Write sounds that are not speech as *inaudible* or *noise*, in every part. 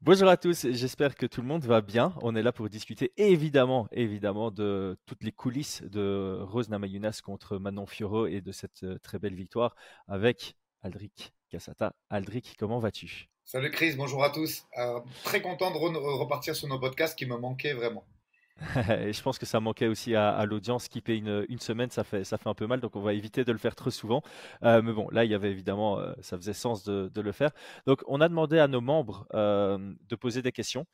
Bonjour à tous, j'espère que tout le monde va bien. On est là pour discuter évidemment, évidemment de toutes les coulisses de Rose Namayunas contre Manon Fioro et de cette euh, très belle victoire avec Aldric Cassata. Aldric, comment vas-tu? Salut Chris, bonjour à tous. Euh, très content de repartir sur nos podcasts qui me manquaient vraiment. *laughs* Et je pense que ça manquait aussi à, l'audience. Skipper une, une, semaine, ça fait, ça fait un peu mal, donc on va éviter de le faire trop souvent. Euh, mais bon, là, il y avait évidemment, euh, ça faisait sens de, de, le faire. Donc, on a demandé à nos membres euh, de poser des questions.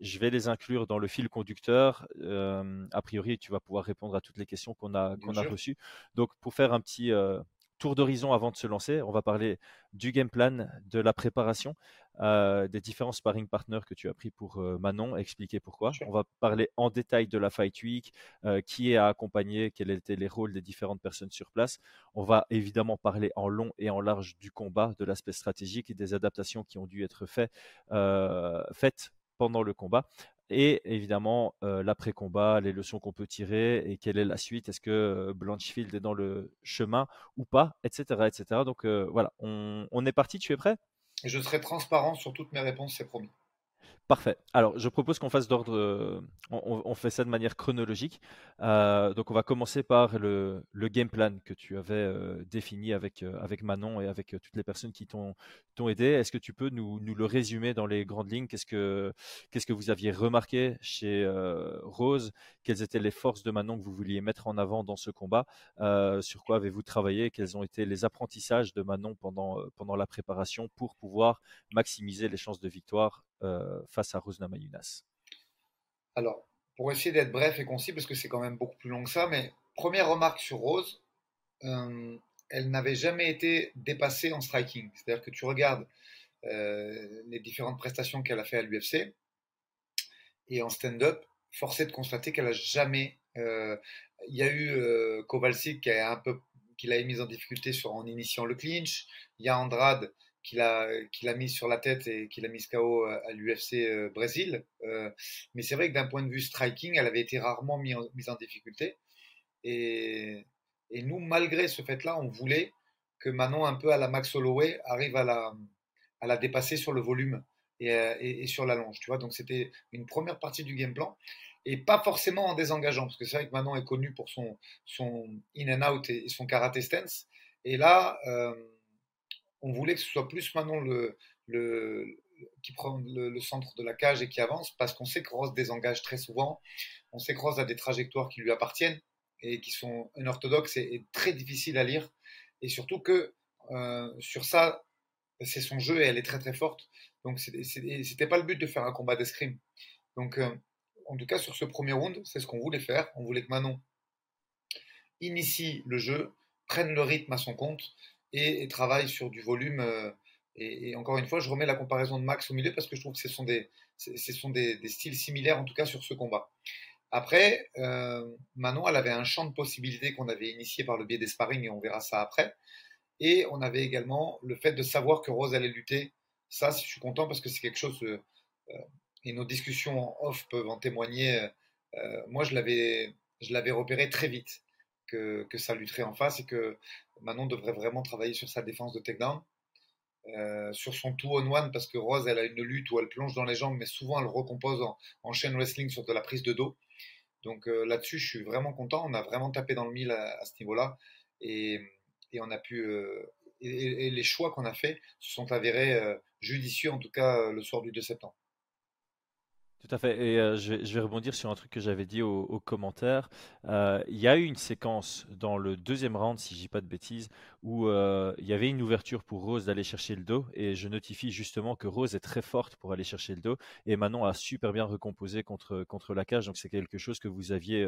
je vais les inclure dans le fil conducteur. a priori, tu vas pouvoir répondre à toutes les questions qu'on a, qu'on a reçues. Donc, pour faire un petit tour d'horizon avant de se lancer. On va parler du game plan, de la préparation, euh, des différents sparring partners que tu as pris pour euh, Manon, expliquer pourquoi. On va parler en détail de la Fight Week, euh, qui est à accompagner, quels étaient les rôles des différentes personnes sur place. On va évidemment parler en long et en large du combat, de l'aspect stratégique et des adaptations qui ont dû être faites pendant le combat et évidemment l'après-combat, les leçons qu'on peut tirer et quelle est la suite. Est-ce que Blanchfield est dans le chemin ou pas, etc. etc. Donc voilà, on, on est parti, tu es prêt? Je serai transparent sur toutes mes réponses, c'est promis. Parfait. Alors, je propose qu'on fasse d'ordre. Euh, on, fait ça de manière chronologique. Euh, donc, on va commencer par le, game plan que tu avais euh, défini avec, avec Manon et avec toutes les personnes qui t'ont aidé. Est-ce que tu peux nous, le résumer dans les grandes lignes? Qu'est-ce que qu'est-ce que vous aviez remarqué chez Rose? Quelles étaient les forces de Manon que vous vouliez mettre en avant dans ce combat? Sur quoi avez-vous travaillé? Quels ont été les apprentissages de Manon pendant pendant la préparation pour pouvoir maximiser les chances de victoire face à Rose Mayunas Alors, pour essayer d'être bref et concis, parce que c'est quand même beaucoup plus long que ça, mais première remarque sur Rose, euh, elle n'avait jamais été dépassée en striking. C'est-à-dire que tu regardes euh, les différentes prestations qu'elle a fait à l'UFC et en stand-up, forcé de constater qu'elle a jamais. il y a eu Kowalski qui a l'a mis en difficulté en initiant le clinch. Il y a Andrade qu'il a, qu'il a mis sur la tête et qu'il a mis KO à l'UFC euh, Brésil. Euh, mais c'est vrai que d'un point de vue striking, elle avait été rarement mise en, difficulté. Et, nous, malgré ce fait-là, on voulait que Manon, un peu à la Max Holloway, arrive à la, à la dépasser sur le volume et, euh, sur la longe. Tu vois Donc c'était une première partie du game plan. Et pas forcément en désengageant, parce que c'est vrai que Manon est connu pour son, son in and out et, son karaté stance. Et là, on voulait que ce soit plus maintenant le, qui prend le, centre de la cage et qui avance, parce qu'on sait que Rose désengage très souvent, on sait que Rose a des trajectoires qui lui appartiennent et qui sont unorthodoxes et, et très difficiles à lire, et surtout que euh, sur ça, c'est son jeu et elle est très très forte, donc c'était pas le but de faire un combat d'escrime. Donc euh, en tout cas sur ce premier round, c'est ce qu'on voulait faire, on voulait que Manon initie le jeu, prenne le rythme à son compte, et, travaille sur du volume. Euh, et, encore une fois, je remets la comparaison de Max au milieu parce que je trouve que ce sont des, ce sont des, styles similaires, en tout cas sur ce combat. Après, euh, Manon, elle avait un champ de possibilités qu'on avait initié par le biais des sparring et on verra ça après. Et on avait également le fait de savoir que Rose allait lutter. Ça, je suis content parce que c'est quelque chose, euh, et nos discussions en off peuvent en témoigner. moi, je l'avais, je l'avais repéré très vite que, ça lutterait en face et que Manon devrait vraiment travailler sur sa défense de takedown, euh, sur son two on one parce que Rose elle a une lutte où elle plonge dans les jambes mais souvent elle recompose en, chain wrestling sur de la prise de dos. Donc euh, là-dessus je suis vraiment content, on a vraiment tapé dans le mille à, ce niveau-là et, et, on a pu euh, et, les choix qu'on a faits se sont avérés judicieux en tout cas le soir du 2 septembre. Tout à fait. Et euh, je, vais, rebondir sur un truc que j'avais dit aux, commentaires. Euh, il y a eu une séquence dans le deuxième round, si je dis pas de bêtises, où euh, il y avait une ouverture pour Rose d'aller chercher le dos. Et je notifie justement que Rose est très forte pour aller chercher le dos. Et Manon a super bien recomposé contre, contre la cage. Donc c'est quelque chose que vous aviez,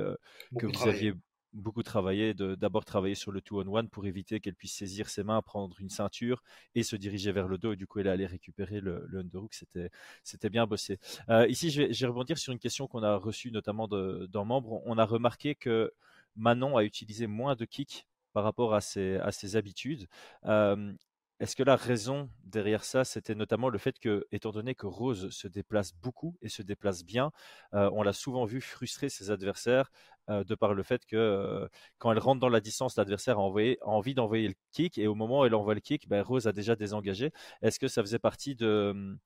que vous aviez beaucoup travaillé, d'abord travailler sur le two-on-one pour éviter qu'elle puisse saisir ses mains, prendre une ceinture et se diriger vers le dos. Et du coup, elle allait récupérer le, le underhook. C'était, c'était bien bossé. Euh, ici, je vais, rebondir sur une question qu'on a reçue notamment d'un membre. On a remarqué que Manon a utilisé moins de kicks par rapport à ses, à ses habitudes. Euh, est-ce que la raison derrière ça, c'était notamment le fait que, étant donné que Rose se déplace beaucoup et se déplace bien, euh, on l'a souvent vu frustrer ses adversaires euh, de par le fait que euh, quand elle rentre dans la distance, l'adversaire a, envie d'envoyer le kick et au moment où elle envoie le kick, ben, Rose a déjà désengagé. Est-ce que ça faisait partie de,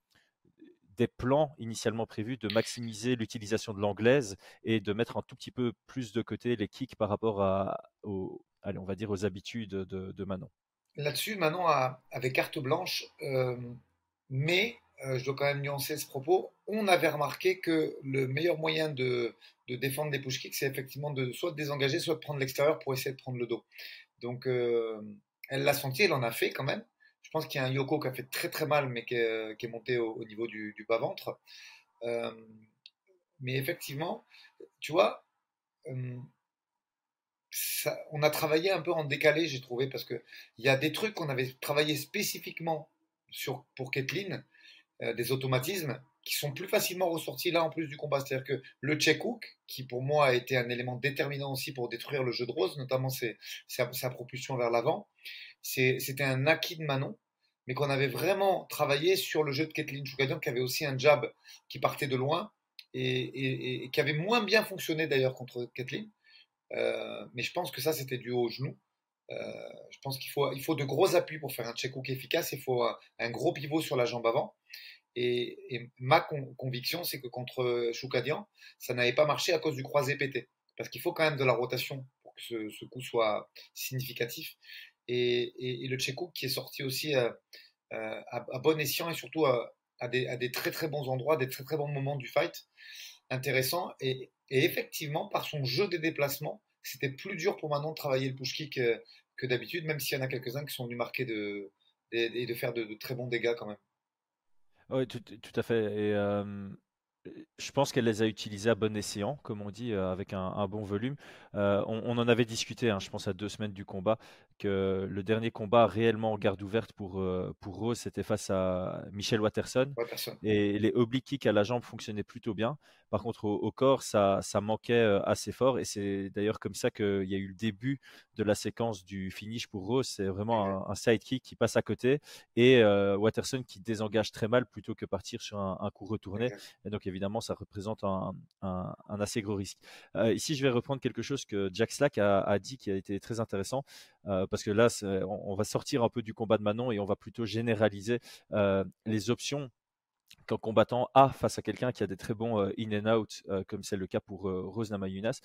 des plans initialement prévus de maximiser l'utilisation de l'anglaise et de mettre un tout petit peu plus de côté les kicks par rapport à, aux, allez, aux habitudes de, Manon? Là-dessus, Manon avait carte blanche, euh, mais euh, je dois quand même nuancer ce propos. On avait remarqué que le meilleur moyen de, défendre des push kicks, c'est effectivement de soit désengager, soit de prendre l'extérieur pour essayer de prendre le dos. Donc, euh, elle l'a senti, elle en a fait quand même. Je pense qu'il y a un Yoko qui a fait très très mal, mais qui est, monté au, niveau du, bas-ventre. Euh, mais effectivement, tu vois, on a travaillé un peu en décalé, j'ai trouvé, parce qu'il y a des trucs qu'on avait travaillé spécifiquement sur, pour Kathleen, euh, des automatismes qui sont plus facilement ressortis là en plus du combat. C'est-à-dire que le check hook, qui pour moi a été un élément déterminant aussi pour détruire le jeu de Rose, notamment sa, propulsion vers l'avant, c'était un acquis de Manon, mais qu'on avait vraiment travaillé sur le jeu de Kathleen Choukadian, qui avait aussi un jab qui partait de loin et, qui avait moins bien fonctionné d'ailleurs contre Kathleen. Euh, mais je pense que ça, c'était dû au genou. Euh, je pense qu'il faut, il faut de gros appuis pour faire un check hook efficace. Il faut un, gros pivot sur la jambe avant. Et, ma conviction, c'est que contre Choukadian, ça n'avait pas marché à cause du croisé pété. Parce qu'il faut quand même de la rotation pour que ce, coup soit significatif. Et, le Tchéco qui est sorti aussi euh, euh, à, bon escient et surtout à, des, très très bons endroits, des très très bons moments du fight. Intéressant. Et, effectivement, par son jeu des déplacements, c'était plus dur pour Manon de travailler le push kick euh, que, d'habitude, même s'il y en a quelques-uns qui sont venus marquer de, et de, faire de, très bons dégâts quand même. Oui, tout, à fait. Et je pense qu'elle les a utilisés à bon escient, comme on dit, avec un, bon volume. on, en avait discuté, hein, je pense, à deux semaines du combat, que le dernier combat réellement en garde ouverte pour, pour Rose, c'était face à Michel Watterson. Et les oblique kicks à la jambe fonctionnaient plutôt bien. Par contre, au, corps, ça, ça, manquait assez fort. Et c'est d'ailleurs comme ça qu'il y a eu le début de la séquence du finish pour Rose. C'est vraiment un, sidekick qui passe à côté et Watterson qui désengage très mal plutôt que partir sur un, coup retourné. Et donc, évidemment, ça représente un, assez gros risque. ici, je vais reprendre quelque chose que Jack Slack a, a dit qui a été très intéressant. Euh, parce que là, on, va sortir un peu du combat de Manon et on va plutôt généraliser euh, les options qu'un combattant a face à quelqu'un qui a des très bons euh, in and out, comme c'est le cas pour Rose Namayunas.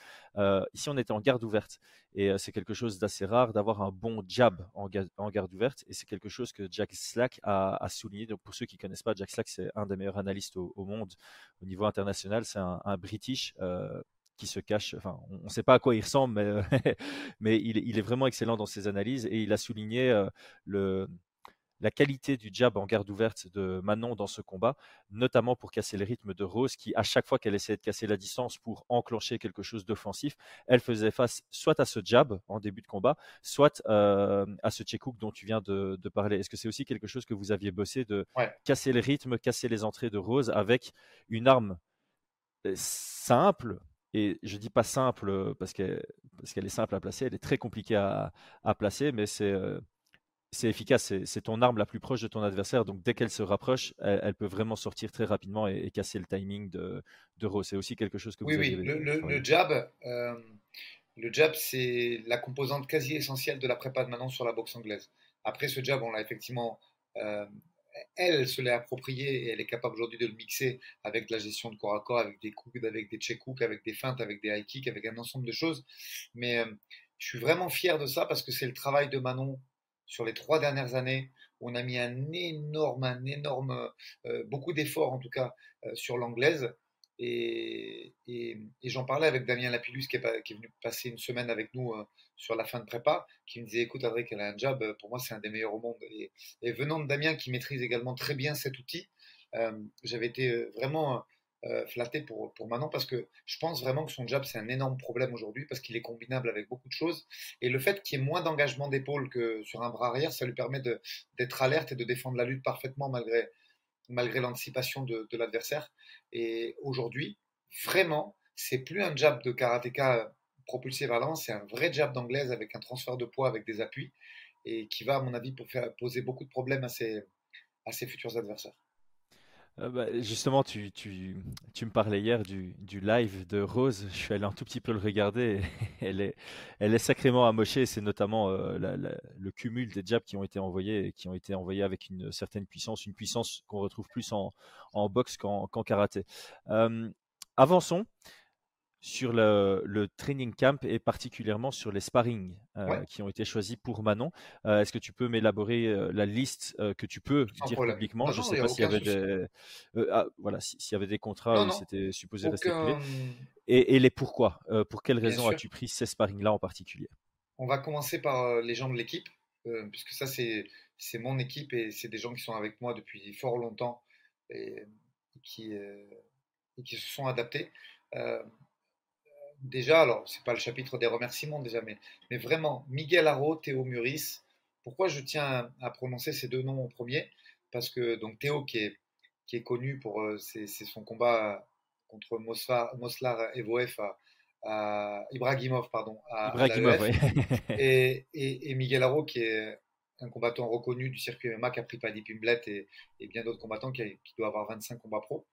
ici, on était en garde ouverte et c'est quelque chose d'assez rare d'avoir un bon jab en, garde ouverte et c'est quelque chose que Jack Slack a, souligné. Donc, pour ceux qui ne connaissent pas, Jack Slack, c'est un des meilleurs analystes au, monde au niveau international. C'est un, British qui se cache. Enfin, on ne sait pas à quoi il ressemble, mais, *laughs* mais il, est vraiment excellent dans ses analyses et il a souligné euh, le, la qualité du jab en garde ouverte de Manon dans ce combat, notamment pour casser le rythme de Rose, qui à chaque fois qu'elle essayait de casser la distance pour enclencher quelque chose d'offensif, elle faisait face soit à ce jab en début de combat, soit euh, à ce check hook dont tu viens de, parler. Est-ce que c'est aussi quelque chose que vous aviez bossé de casser le rythme, casser les entrées de Rose avec une arme euh, simple, et je dis pas simple parce qu'elle parce qu'elle est simple à placer, elle est très compliquée à, à placer, mais c'est euh, c'est efficace, c'est ton arme la plus proche de ton adversaire, donc dès qu'elle se rapproche, elle, peut vraiment sortir très rapidement et, casser le timing de, de Rose. C'est aussi quelque chose que vous oui, Oui, le, le, jab, euh, le jab, c'est la composante quasi essentielle de la prépa de Manon sur la boxe anglaise. Après ce jab, on l'a effectivement elle, se l'est approprié et elle est capable aujourd'hui de le mixer avec de la gestion de corps à corps, avec des coups, avec des check hooks, avec des feintes, avec des high kicks, avec un ensemble de choses. Mais euh, je suis vraiment fier de ça parce que c'est le travail de Manon sur les trois dernières années. On a mis un énorme, un énorme, euh, beaucoup d'efforts en tout cas euh, sur l'anglaise. Et, j'en parlais avec Damien Lapillus qui est, venu passer une semaine avec nous sur la fin de prépa, qui me disait écoute Adric, elle a un job, euh, pour moi c'est un des meilleurs au monde. Et, venant de Damien qui maîtrise également très bien cet outil, euh, j'avais été euh, flatté pour, pour Manon parce que je pense vraiment que son job c'est un énorme problème aujourd'hui parce qu'il est combinable avec beaucoup de choses. Et le fait qu'il y ait moins d'engagement d'épaule que sur un bras arrière, ça lui permet d'être alerte et de défendre la lutte parfaitement malgré, malgré l'anticipation de, l'adversaire. Et aujourd'hui, vraiment, c'est plus un jab de karatéka propulsé vers l'avant, c'est un vrai jab d'anglaise avec un transfert de poids, avec des appuis, et qui va, à mon avis, poser beaucoup de problèmes à ses, à ses futurs adversaires. Euh, bah, justement, tu, me parlais hier du, live de Rose. Je suis allé un tout petit peu le regarder. *laughs* elle est, sacrément amochée. C'est notamment euh, le cumul des jabs qui ont été envoyés qui ont été envoyés avec une certaine puissance, une puissance qu'on retrouve plus en, boxe qu'en qu'en karaté. Euh, avançons sur le, le training camp et particulièrement sur les sparring Ouais, euh, qui ont été choisis pour Manon. Euh, est-ce que tu peux m'élaborer euh, la liste que tu peux sans dire problème. publiquement? Non, Je ne sais pas s'il y aucun avait des, ah, voilà, s'il y avait des contrats où c'était supposé rester privé. aucun. Et, et les pourquoi? Pour quelles Bien raisons as-tu pris ces sparring-là en particulier? On va commencer par les gens de l'équipe, puisque ça, c'est c'est mon équipe et c'est des gens qui sont avec moi depuis fort longtemps et, qui, et qui se sont adaptés. Euh, déjà, alors, c'est pas le chapitre des remerciements déjà, mais, mais vraiment, Miguel Haro, Théo Muris. Pourquoi je tiens à, prononcer ces deux noms en premier? Parce que donc Théo, qui est, qui est connu pour euh, c'est c'est son combat contre Moslar, Moslar Evoef à, à Ibrahimov, pardon, à, Ibrahimov, oui. *laughs* Et, et, et Miguel Haro, qui est un combattant reconnu du circuit MMA, qui a pris Paddy Pimblett et, bien d'autres combattants, qui, qui doit avoir 25 combats pro.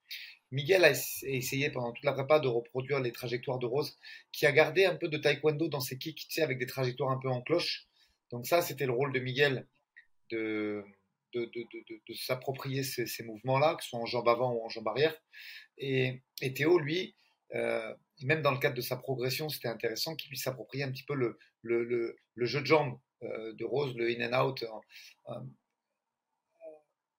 Miguel a ess- essayé pendant toute la prépa de reproduire les trajectoires de Rose, qui a gardé un peu de taekwondo dans ses kicks, tu sais, avec des trajectoires un peu en cloche. Donc ça, c'était le rôle de Miguel de, s'approprier ces, mouvements-là, que ce soit en jambe avant ou en jambe arrière. Et, Théo, lui, euh, même dans le cadre de sa progression, c'était intéressant qu'il puisse s'approprier un petit peu le, le, jeu de jambes de Rose, le in and out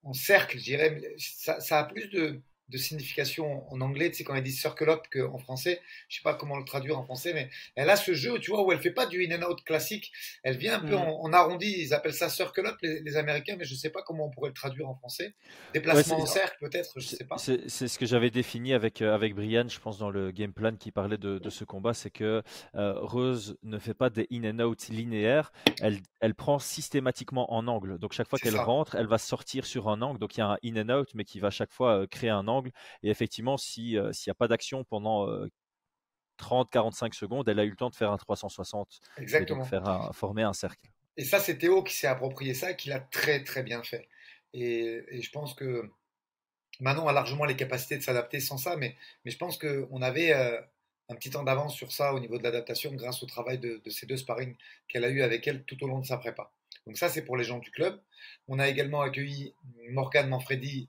en, cercle, je dirais. Ça, ça a plus de, de signification en anglais, tu sais, quand elle dit circle up qu'en français. Je sais pas comment le traduire en français, mais elle a ce jeu, tu vois, où elle fait pas du in and out classique. Elle vient un peu Mm. en, en arrondi. Ils appellent ça circle up, les, les Américains, mais je sais pas comment on pourrait le traduire en français. Déplacement en cercle, peut-être, je sais pas. c'est- ce que j'avais défini avec, euh, avec Brian, je pense, dans le game plan qui parlait de, de ce combat, c'est que euh, Rose ne fait pas des in and out linéaires, elle, elle prend systématiquement en angle. Donc chaque fois qu'elle rentre, elle va sortir sur un angle. Donc il y a un in and out, mais qui va chaque fois euh, créer un angle. Et effectivement, si, euh, s'il n'y a pas d'action pendant euh, 30-45 secondes, elle a eu le temps de faire un 360 et donc Exactement. faire un, former un cercle. Et ça, c'est Théo qui s'est approprié ça et qui l'a très très bien fait. Et, et je pense que Manon a largement les capacités de s'adapter sans ça, mais, mais je pense qu'on avait euh, un petit temps d'avance sur ça au niveau de l'adaptation grâce au travail de, de ces deux sparring qu'elle a eu avec elle tout au long de sa prépa. Donc ça, c'est pour les gens du club. On a également accueilli Morgane Manfredi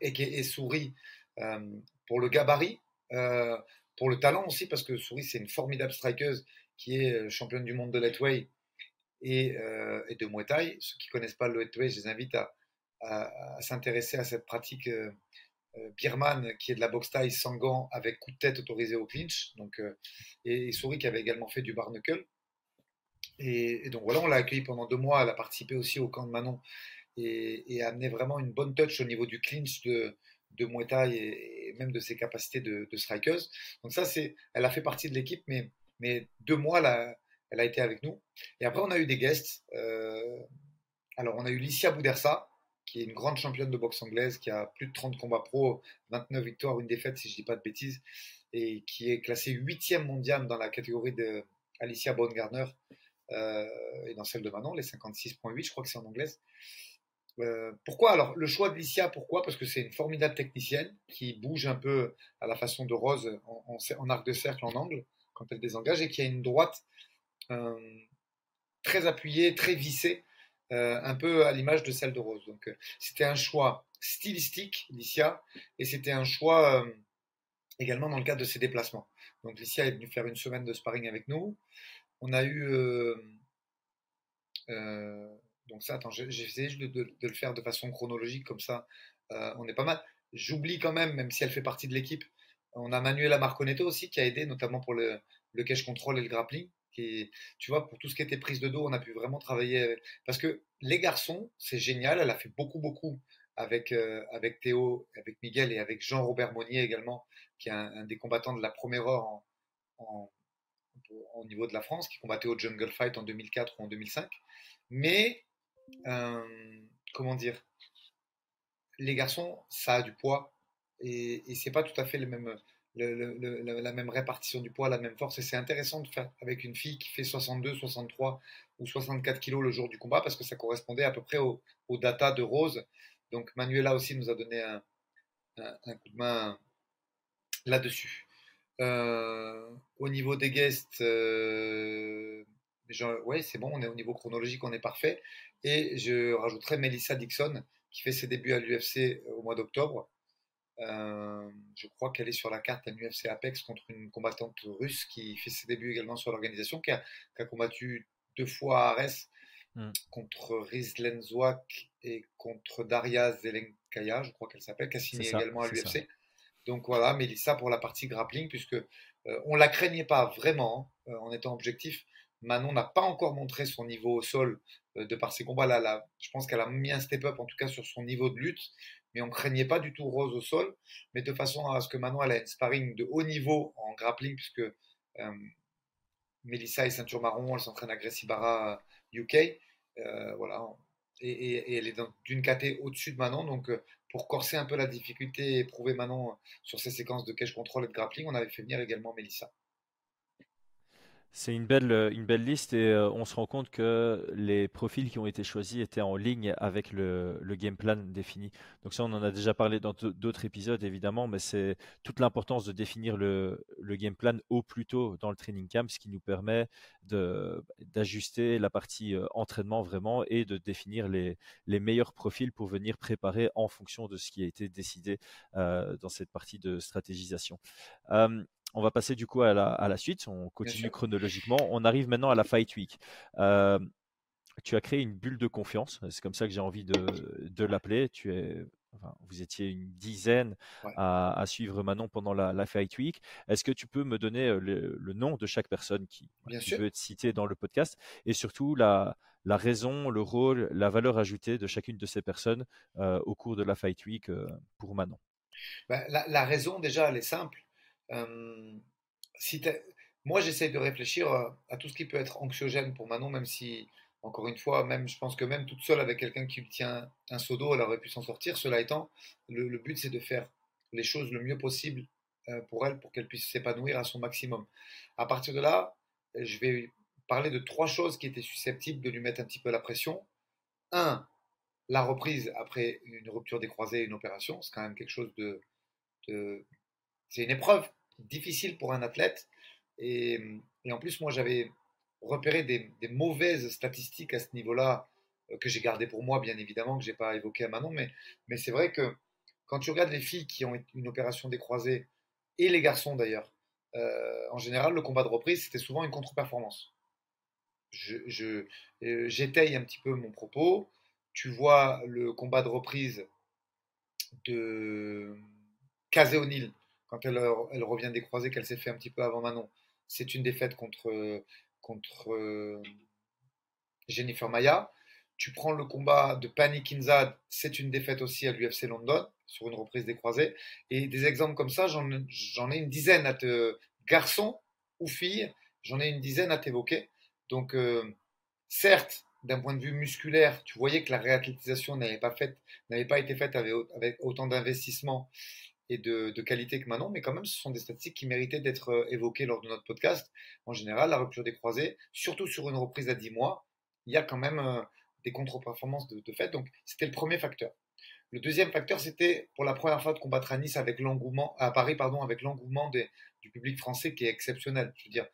et, et Souris euh, pour le gabarit, euh, pour le talent aussi, parce que Souris, c'est une formidable strikeuse qui est euh, championne du monde de lightweight et, et de Muay Thai. Ceux qui connaissent pas le lightweight, je les invite à, s'intéresser à cette pratique birmane qui est de la boxe sans gants avec coup de tête autorisé au clinch. Donc, et, et Souris qui avait également fait du bar knuckle. Et, et donc voilà, on l'a accueilli pendant deux mois. Elle a participé aussi au camp de Manon et, et a amené vraiment une bonne touch au niveau du clinch de, de Muay Thai et, même de ses capacités de, de strikeuse. Donc ça, c'est, elle a fait partie de l'équipe, mais, mais deux mois, là, elle a été avec nous. Et après, on a eu des guests. Euh, alors, on a eu Licia Boudersa, qui est une grande championne de boxe anglaise, qui a plus de 30 combats pro, 29 victoires, une défaite, si je dis pas de bêtises, et qui est classée huitième mondiale dans la catégorie de Alicia Baumgartner euh, et dans celle de Manon, les 56.8, je crois que c'est en anglaise. Euh, pourquoi? Alors le choix de Licia Pourquoi? Parce que c'est une formidable technicienne qui bouge un peu à la façon de Rose en, arc de cercle, en angle, quand elle désengage, et qui a une droite euh, très appuyée, très vissée, euh, un peu à l'image de celle de Rose. Donc euh, c'était un choix stylistique, Licia, et c'était un choix euh, également dans le cadre de ses déplacements. Donc Licia est venue faire une semaine de sparring avec nous. On a eu euh, donc ça, attends, j'ai essayé de, le faire de façon chronologique, comme ça, euh, on est pas mal. J'oublie quand même, même si elle fait partie de l'équipe, on a Manuela Marconetto aussi qui a aidé, notamment pour le, le cache control et le grappling. Qui, tu vois, pour tout ce qui était prise de dos, on a pu vraiment travailler. Parce que les garçons, c'est génial. Elle a fait beaucoup, beaucoup avec, euh, avec Théo, avec Miguel et avec Jean-Robert Monnier également, qui est un, des combattants de la première heure en- au niveau de la France, qui combattait au Jungle Fight en 2004 ou en 2005. Mais, euh, comment dire, les garçons, ça a du poids et, c'est pas tout à fait le même, la même répartition du poids, la même force. Et c'est intéressant de faire avec une fille qui fait 62, 63 ou 64 kilos le jour du combat parce que ça correspondait à peu près au, au data de Rose. Donc Manuela aussi nous a donné un, un, coup de main là-dessus. au niveau des guests, ouais, c'est bon, on est au niveau chronologique, on est parfait. Et je rajouterai Melissa Dixon, qui fait ses débuts à l'UFC au mois d'octobre. Euh, je crois qu'elle est sur la carte à l'UFC Apex contre une combattante russe qui fait ses débuts également sur l'organisation, qui a, combattu deux fois à Ares hmm. contre Riz Lenzwak et contre Daria Zelenkaya, je crois qu'elle s'appelle, qui a signé également à l'UFC. Donc voilà, Melissa pour la partie grappling, puisque euh, on la craignait pas vraiment hein, euh, en étant objectif. Manon n'a pas encore montré son niveau au sol euh, de par ses combats. Là, là je pense qu'elle a mis un step-up, en tout cas sur son niveau de lutte, mais on craignait pas du tout Rose au sol, mais de façon à ce que Manon elle ait une sparring de haut niveau en grappling, puisque euh, Melissa est ceinture marron, elle s'entraîne à Gracie Barra UK, euh, voilà, et, elle est d'une caté au-dessus de Manon, donc pour corser un peu la difficulté et prouver Manon sur ses séquences de cage control et de grappling, on avait fait venir également Melissa. C'est une belle, euh, une belle liste et euh, on se rend compte que les profils qui ont été choisis étaient en ligne avec le, game plan défini. Donc ça, on en a déjà parlé dans d'autres épisodes, évidemment, mais c'est toute l'importance de définir le, game plan au plus tôt dans le training camp, ce qui nous permet d'ajuster la partie euh, entraînement vraiment et de définir les, meilleurs profils pour venir préparer en fonction de ce qui a été décidé dans cette partie de stratégisation on va passer du coup à la, suite. On continue chronologiquement. On arrive maintenant à la Fight Week. Euh, tu as créé une bulle de confiance. C'est comme ça que j'ai envie de, l'appeler. Tu es, vous étiez une dizaine à, suivre Manon pendant la, Fight Week. Est-ce que tu peux me donner le, nom de chaque personne qui, veut être citée dans le podcast et surtout la, raison, le rôle, la valeur ajoutée de chacune de ces personnes euh, au cours de la Fight Week pour Manon? Ben, la, raison, déjà, elle est simple moi, j'essaie de réfléchir à, tout ce qui peut être anxiogène pour Manon, même si, encore une fois, même, je pense que même toute seule avec quelqu'un qui lui tient un seau d'eau, elle aurait pu s'en sortir. Cela étant, le, but, c'est de faire les choses le mieux possible pour elle, pour qu'elle puisse s'épanouir à son maximum. À partir de là, je vais parler de trois choses qui étaient susceptibles de lui mettre un petit peu la pression. Un, la reprise après une rupture des croisés et une opération, c'est quand même quelque chose de c'est une épreuve difficile pour un athlète. Et, en plus, moi, j'avais repéré des, mauvaises statistiques à ce niveau-là, euh, que j'ai gardé pour moi, bien évidemment, que je n'ai pas évoqué à Manon. Mais, mais c'est vrai que quand tu regardes les filles qui ont une opération décroisée, et les garçons d'ailleurs, euh, en général, le combat de reprise, c'était souvent une contre-performance. J'étaye je, euh, un petit peu mon propos. Tu vois le combat de reprise de Kazé O'Neill quand elle, elle revient des qu'elle s'est fait un petit peu avant Manon, c'est une défaite contre, contre euh, Jennifer Maya. Tu prends le combat de Pani Kinzad, c'est une défaite aussi à l'UFC London sur une reprise des. Et des exemples comme ça, j'en ai une dizaine à te. Garçons ou filles, j'en ai une dizaine à t'évoquer. Donc, euh, certes, d'un point de vue musculaire, tu voyais que la réathlétisation n'avait pas, pas été faite avec, avec autant d'investissement et de, qualité que Manon, mais quand même, ce sont des statistiques qui méritaient d'être euh, évoquées lors de notre podcast. En général, la rupture des croisés, surtout sur une reprise à 10 mois, il y a quand même euh, des contre-performances de, fait. Donc, c'était le premier facteur. Le deuxième facteur, c'était pour la première fois de combattre à Nice avec l'engouement, à Paris, pardon, avec l'engouement du public français qui est exceptionnel. Je veux dire,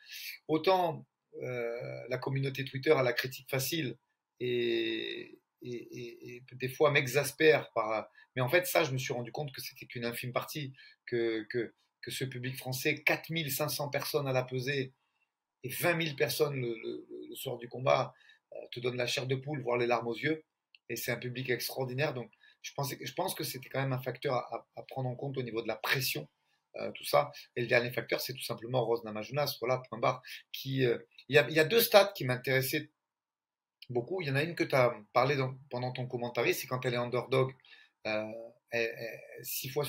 autant euh, la communauté Twitter a la critique facile et, et, des fois m'exaspère par. Mais en fait, ça, je me suis rendu compte que c'était qu'une infime partie, que, que, ce public français, 4500 personnes à la pesée et 20 000 personnes le, soir du combat, euh, te donne la chair de poule, voire les larmes aux yeux. Et c'est un public extraordinaire. Donc, je, pensais, je pense que c'était quand même un facteur à, prendre en compte au niveau de la pression. Euh, tout ça. Et le dernier facteur, c'est tout simplement Rose Namajunas, voilà, point barre. Qui, euh, il, y a, deux stats qui m'intéressaient beaucoup. Il y en a une que tu as parlé pendant ton commentaire, c'est quand elle est underdog. Euh, elle, six fois,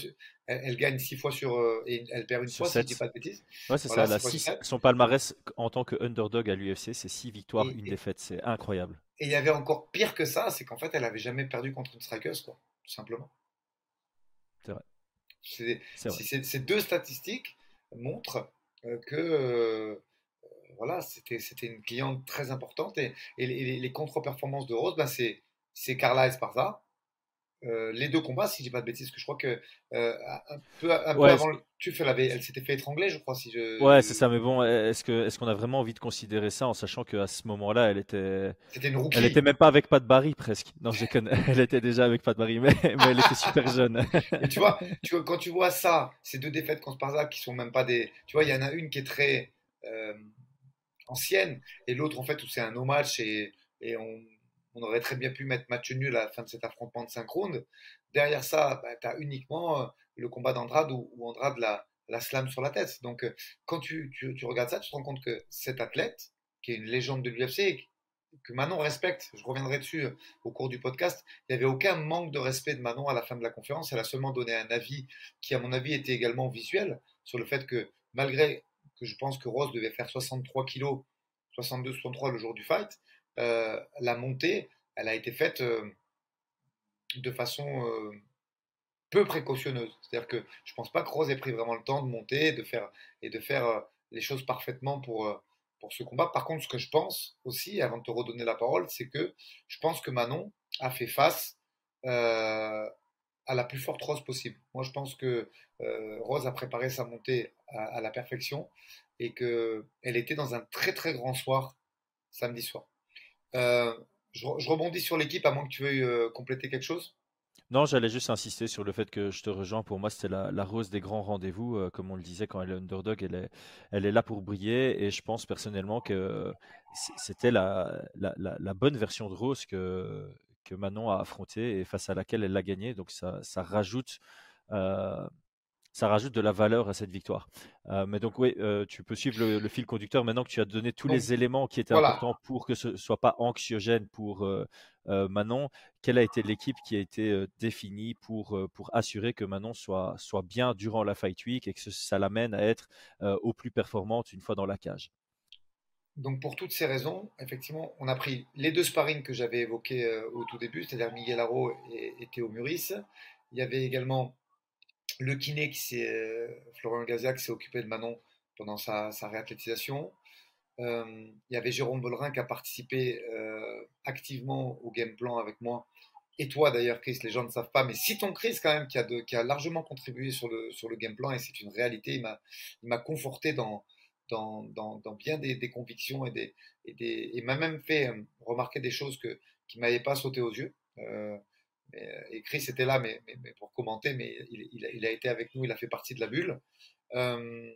elle, gagne six fois sur euh, et elle perd une fois, si je dis pas de bêtises. Ouais, c'est ça. son palmarès en tant que underdog à l'UFC, c'est six victoires, une défaite. C'est incroyable. Et il y avait encore pire que ça, c'est qu'en fait, elle avait jamais perdu contre une strikeuse, quoi, tout simplement. C'est vrai. Ces deux statistiques montrent euh, que voilà, c'était, c'était une cliente très importante. Et, les, contre-performances de Rose, ben c'est, c'est Carla Esparza, euh, les deux combats, si je dis pas de bêtises, que je crois que euh, un peu, avant le tuf, elle, elle s'était fait étrangler, je crois. Si je... Ouais, c'est ça. Mais bon, est-ce que est-ce qu'on a vraiment envie de considérer ça en sachant qu'à ce moment-là, elle était, C'était une rookie. elle était même pas avec Pat Barry presque. Non, je connais. *laughs* Elle était déjà avec Pat Barry, mais, mais elle était super jeune. *laughs* Et tu vois, tu vois, quand tu vois ça, ces deux défaites contre Sparta qui sont même pas des, tu vois, il y en a une qui est très euh, ancienne et l'autre en fait où c'est un no match et, on aurait très bien pu mettre match nul à la fin de cet affrontement de 5 rounds. Derrière ça, bah, tu as uniquement euh, le combat d'Andrade où, Andrade la, la slam sur la tête. Donc, euh, quand tu, regardes ça, tu te rends compte que cet athlète, qui est une légende de l'UFC, que Manon respecte, je reviendrai dessus euh, au cours du podcast, il n'y avait aucun manque de respect de Manon à la fin de la conférence. Elle a seulement donné un avis qui, à mon avis, était également visuel sur le fait que, malgré que je pense que Rose devait faire 63 kilos, 62-63 le jour du fight, euh, la montée, elle a été faite euh, de façon euh, peu précautionneuse. C'est-à-dire que je ne pense pas que Rose ait pris vraiment le temps de monter de faire, et de faire les choses parfaitement pour, pour ce combat. Par contre, ce que je pense aussi, avant de te redonner la parole, c'est que je pense que Manon a fait face à la plus forte Rose possible. Moi, je pense que Rose a préparé sa montée à, la perfection et qu'elle était dans un très très grand soir samedi soir. Euh, je, rebondis sur l'équipe, à moins que tu veuilles euh, compléter quelque chose. Non, j'allais juste insister sur le fait que je te rejoins. Pour moi, c'était la, rose des grands rendez-vous. Euh, comme on le disait, quand elle est underdog, elle est, elle est là pour briller. Et je pense personnellement que c'était la, la, bonne version de Rose que, que Manon a affrontée et face à laquelle elle l'a gagnée. Donc ça, ça rajoute ça rajoute de la valeur à cette victoire. Euh, mais donc oui, euh, tu peux suivre le, fil conducteur maintenant que tu as donné tous les éléments qui étaient importants pour que ce ne soit pas anxiogène pour euh, Manon. Quelle a été l'équipe qui a été définie pour, pour assurer que Manon soit, soit bien durant la Fight Week et que ça l'amène à être au plus performante une fois dans la cage? Donc pour toutes ces raisons, effectivement, on a pris les deux sparring que j'avais évoqués au tout début, c'est-à-dire Miguel Haro et, et Théo Muris. Il y avait également le kiné, qui euh, Florian Gazia, qui s'est occupé de Manon pendant sa, réathlétisation. Euh, il y avait Jérôme Bollerin qui a participé euh, activement au game plan avec moi. Et toi d'ailleurs, Chris, les gens ne savent pas, mais citons Chris quand même, qui a, qui a largement contribué sur le, sur le game plan, et c'est une réalité. Il m'a conforté dans, dans, dans, bien des, convictions et, des, et, m'a même fait remarquer des choses que, qui ne m'avaient pas sauté aux yeux. Euh, et Chris était là mais, pour commenter, mais il, a été avec nous, il a fait partie de la bulle. Euh,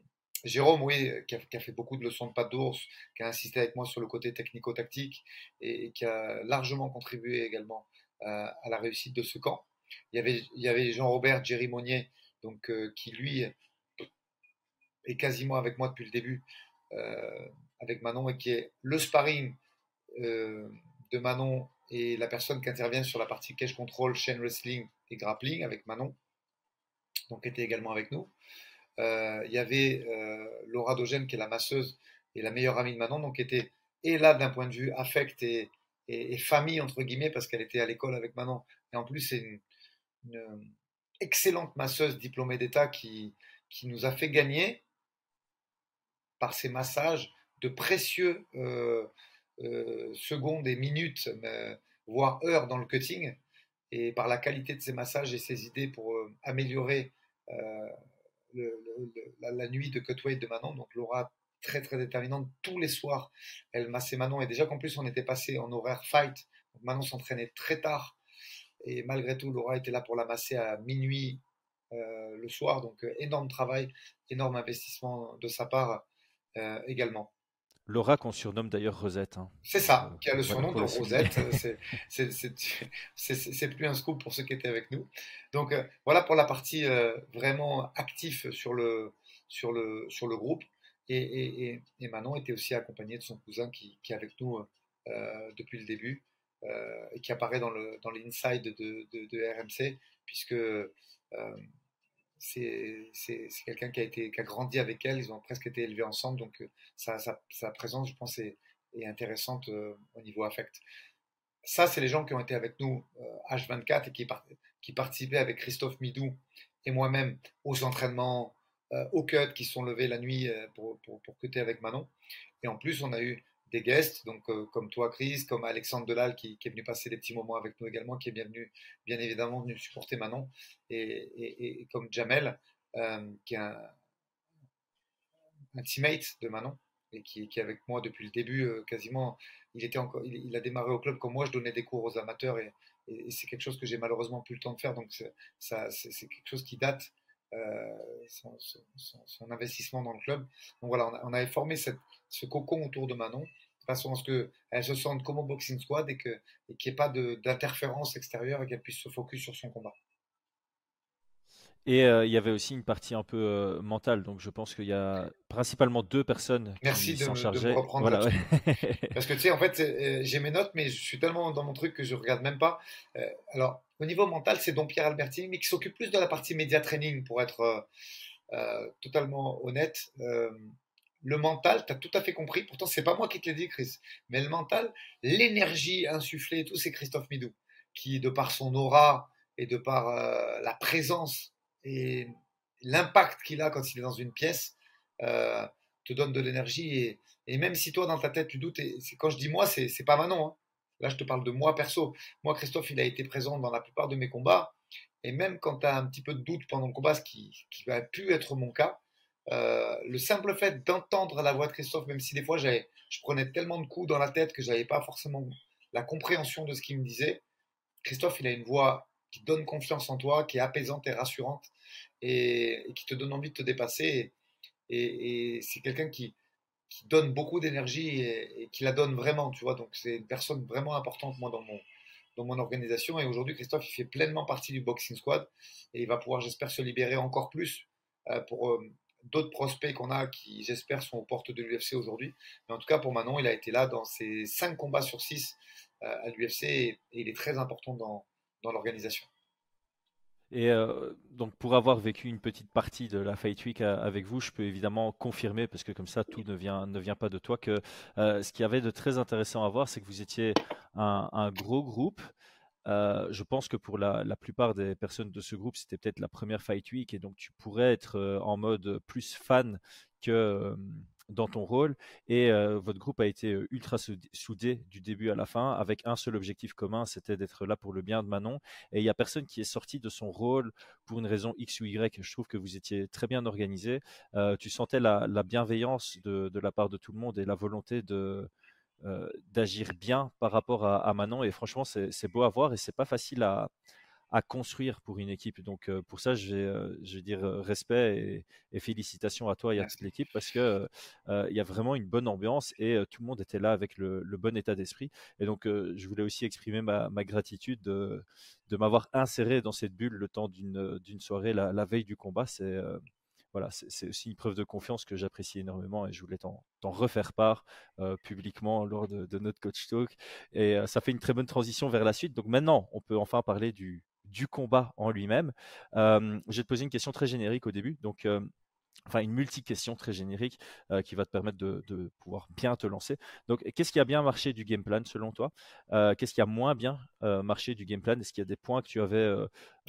Jérôme, oui, qui a, fait beaucoup de leçons de pas d'ours, qui a insisté avec moi sur le côté technico-tactique et, qui a largement contribué également euh, à la réussite de ce camp. Il y avait, il y avait Jean-Robert Jerry Monnier, donc, qui lui est quasiment avec moi depuis le début, avec Manon, et qui est le sparring de Manon et la personne qui intervient sur la partie cage control, chain wrestling et grappling avec Manon, donc était également avec nous. Euh, il y avait euh, Laura Dogène qui est la masseuse et la meilleure amie de Manon, donc était et là d'un point de vue affect et, famille entre guillemets parce qu'elle était à l'école avec Manon et en plus c'est une, excellente masseuse diplômée d'État qui, qui nous a fait gagner par ses massages de précieux euh, secondes et minutes, voire heures dans le cutting. Et par la qualité de ses massages et ses idées pour euh, améliorer euh, la, nuit de cutweight de Manon, donc Laura très très déterminante tous les soirs. Elle massait Manon et déjà qu'en plus on était passé en horaire fight, Manon s'entraînait très tard et malgré tout Laura était là pour la masser à minuit le soir, donc énorme travail, énorme investissement de sa part également. Laura qu'on surnomme d'ailleurs Rosette. Hein. C'est ça, qui a le surnom de Rosette. c'est plus un scoop pour ceux qui étaient avec nous. Donc euh, voilà pour la partie euh, vraiment active sur le, sur le, sur le groupe. Et, et, Manon était aussi accompagné de son cousin qui, qui est avec nous euh, depuis le début et qui apparaît dans l'inside dans de, de, de, RMC, puisque c'est quelqu'un qui a été qui a grandi avec elle, ils ont presque été élevés ensemble, donc euh, sa, présence, je pense, est, intéressante euh, au niveau affect. Ça, c'est les gens qui ont été avec nous H24 euh, et qui, qui participaient avec Christophe Midou et moi-même aux entraînements, au cut, qui sont levés la nuit pour, pour, pour cutter avec Manon. Et en plus, on a eu des guests, donc comme toi Chris, comme Alexandre Delal qui, est venu passer des petits moments avec nous également, qui est bienvenu, bien évidemment venu supporter Manon, et, comme Jamel, qui est un, teammate de Manon et qui, est avec moi depuis le début quasiment. Il, était encore, il, a démarré au club comme moi, je donnais des cours aux amateurs et, c'est quelque chose que j'ai malheureusement plus le temps de faire, donc c'est quelque chose qui date euh, son, investissement dans le club. Donc voilà, on, avait formé ce cocon autour de Manon, façon à ce qu'elle se sente comme au boxing squad et qu'il n'y ait pas d'interférence extérieure et qu'elle puisse se focus sur son combat. Et euh, il y avait aussi une partie un peu euh, mentale, donc je pense qu'il y a principalement deux personnes Merci qui s'en chargeaient. Voilà, Parce que tu sais, en fait, euh, j'ai mes notes, mais je suis tellement dans mon truc que je regarde même pas. alors, au niveau mental, c'est donc Pierre Albertini, mais qui s'occupe plus de la partie média training, pour être totalement honnête. le mental, tu as tout à fait compris. Pourtant, c'est pas moi qui te l'ai dit, Chris. Mais le mental, l'énergie insufflée et tout, c'est Christophe Midou, qui, de par son aura et de par la présence et l'impact qu'il a quand il est dans une pièce euh, te donne de l'énergie. Et, même si toi, dans ta tête, tu doutes, et quand je dis moi, c'est, pas Manon. Hein. Là, je te parle de moi perso. Moi, Christophe, il a été présent dans la plupart de mes combats. Et même quand tu as un petit peu de doute pendant le combat, ce qui, qui a pu être mon cas, euh, le simple fait d'entendre la voix de Christophe, même si des fois je prenais tellement de coups dans la tête que j'avais pas forcément la compréhension de ce qu'il me disait, Christophe, il a une voix qui donne confiance en toi, qui est apaisante et rassurante et, qui te donne envie de te dépasser. Et, c'est quelqu'un qui, donne beaucoup d'énergie et, qui la donne vraiment, tu vois. Donc c'est une personne vraiment importante, moi, dans mon, dans mon organisation. Et aujourd'hui, Christophe, il fait pleinement partie du Boxing Squad et il va pouvoir, j'espère, se libérer encore plus euh, pour euh, d'autres prospects qu'on a qui, j'espère, sont aux portes de l'UFC aujourd'hui. Mais en tout cas, pour Manon, il a été là dans ses 5 combats sur 6 euh, à l'UFC et, il est très important dans, dans l'organisation. Et euh, donc pour avoir vécu une petite partie de la Fight Week euh, avec vous, je peux évidemment confirmer, parce que comme ça tout ne vient, ne vient pas de toi, que euh, ce qui avait de très intéressant à voir, c'est que vous étiez un, gros groupe. je pense que pour la, plupart des personnes de ce groupe, c'était peut-être la première Fight Week, et donc tu pourrais être en mode plus fan que dans ton rôle et votre groupe a été ultra soudé du début à la fin avec un seul objectif commun, c'était d'être là pour le bien de Manon. Et il n'y a personne qui est sorti de son rôle pour une raison X ou Y. Je trouve que vous étiez très bien organisé. tu sentais la, bienveillance de, la part de tout le monde et la volonté de d'agir bien par rapport à, à Manon. Et franchement, c'est beau à voir et c'est pas facile à, à construire pour une équipe. Donc pour ça, je vais, je vais dire respect et, félicitations à toi et à toute l'équipe parce que il y a vraiment une bonne ambiance et tout le monde était là avec le, bon état d'esprit. Et donc je voulais aussi exprimer ma, gratitude de, de m'avoir inséré dans cette bulle le temps d'une soirée la, veille du combat. C'est voilà, c'est aussi une preuve de confiance que j'apprécie énormément et je voulais t'en refaire part publiquement lors de, de, notre coach talk. Et ça fait une très bonne transition vers la suite. Donc maintenant, on peut enfin parler du, du combat en lui-même. je vais te poser une question très générique au début. Donc, enfin une multi-question très générique qui va te permettre de, pouvoir bien te lancer. Donc, qu'est-ce qui a bien marché du game plan selon toi? Qu'est-ce qui a moins bien marché du game plan? Est-ce qu'il y a des points que tu avais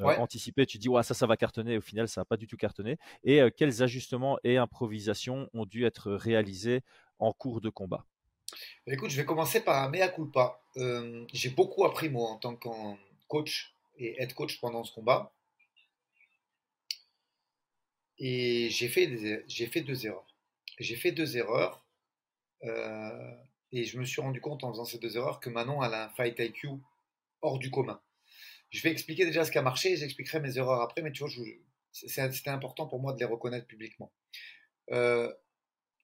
anticipés? Tu dis, ouais, ça, ça va cartonner. Au final, ça n'a pas du tout cartonné. Et quels ajustements et improvisations ont dû être réalisés en cours de combat? Écoute, je vais commencer par un mea culpa. J'ai beaucoup appris, moi, en tant que coach et être coach pendant ce combat. Et j'ai fait, j'ai fait deux erreurs. J'ai fait deux erreurs. Euh, et je me suis rendu compte en faisant ces deux erreurs que Manon a un fight IQ hors du commun. Je vais expliquer déjà ce qui a marché, j'expliquerai mes erreurs après, mais tu vois, c'était important pour moi de les reconnaître publiquement. Euh,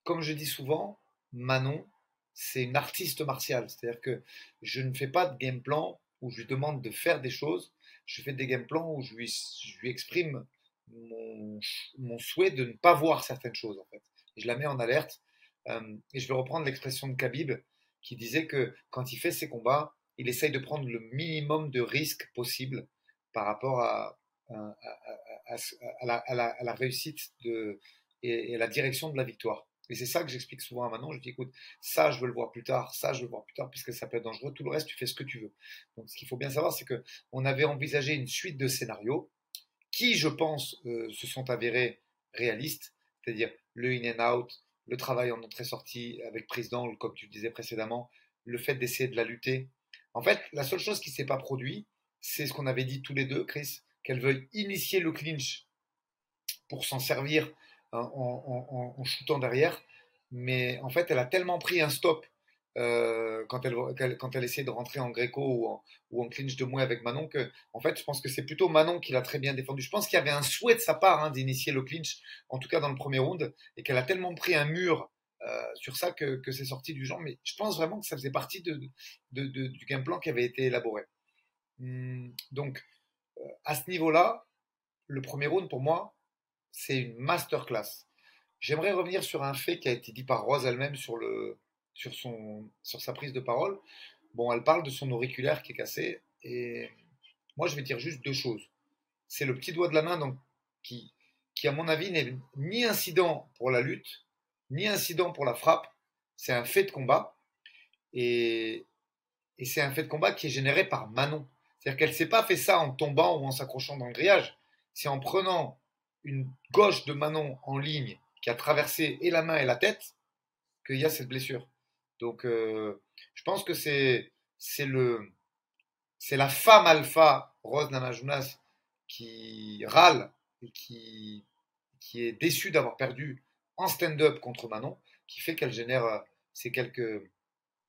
comme je dis souvent, Manon, c'est une artiste martiale. C'est-à-dire que je ne fais pas de game plan où je lui demande de faire des choses je fais des game plans où je lui, exprime mon, souhait de ne pas voir certaines choses, en fait. je la mets en alerte. Euh, et je vais reprendre l'expression de Khabib, qui disait que quand il fait ses combats, il essaye de prendre le minimum de risques possible par rapport à, à, la, réussite de, et, à la direction de la victoire. Et c'est ça que j'explique souvent à Manon. Je dis, écoute, ça, je veux le voir plus tard, ça, je veux le voir plus tard, puisque ça peut être dangereux. Tout le reste, tu fais ce que tu veux. Donc, ce qu'il faut bien savoir, c'est qu'on avait envisagé une suite de scénarios qui, je pense, euh, se sont avérés réalistes, c'est-à-dire le in and out, le travail en entrée-sortie avec prise comme tu disais précédemment, le fait d'essayer de la lutter. En fait, la seule chose qui s'est pas produit, c'est ce qu'on avait dit tous les deux, Chris, qu'elle veuille initier le clinch pour s'en servir en, shootant derrière. Mais en fait, elle a tellement pris un stop euh, quand, elle, quand elle essaie de rentrer en gréco ou en, clinch de moins avec Manon que, en fait, je pense que c'est plutôt Manon qui l'a très bien défendu. Je pense qu'il y avait un souhait de sa part hein, d'initier le clinch, en tout cas dans le premier round, et qu'elle a tellement pris un mur euh, sur ça que, c'est sorti du genre. Mais je pense vraiment que ça faisait partie du game plan qui avait été élaboré. Hum, donc, euh, à ce niveau-là, le premier round, pour moi, c'est une masterclass. J'aimerais revenir sur un fait qui a été dit par Rose elle-même sur, sur, sur sa prise de parole. Bon, elle parle de son auriculaire qui est cassé. Et moi, je vais dire juste deux choses. C'est le petit doigt de la main donc, qui, qui, à mon avis, n'est ni incident pour la lutte, ni incident pour la frappe. C'est un fait de combat. Et, et c'est un fait de combat qui est généré par Manon. C'est-à-dire qu'elle ne s'est pas fait ça en tombant ou en s'accrochant dans le grillage. C'est en prenant une gauche de Manon en ligne qui a traversé et la main et la tête qu'il y a cette blessure. Donc, euh, je pense que c'est c'est le c'est la femme alpha Rose Namajunas qui râle et qui qui est déçue d'avoir perdu en stand-up contre Manon, qui fait qu'elle génère euh, ces quelques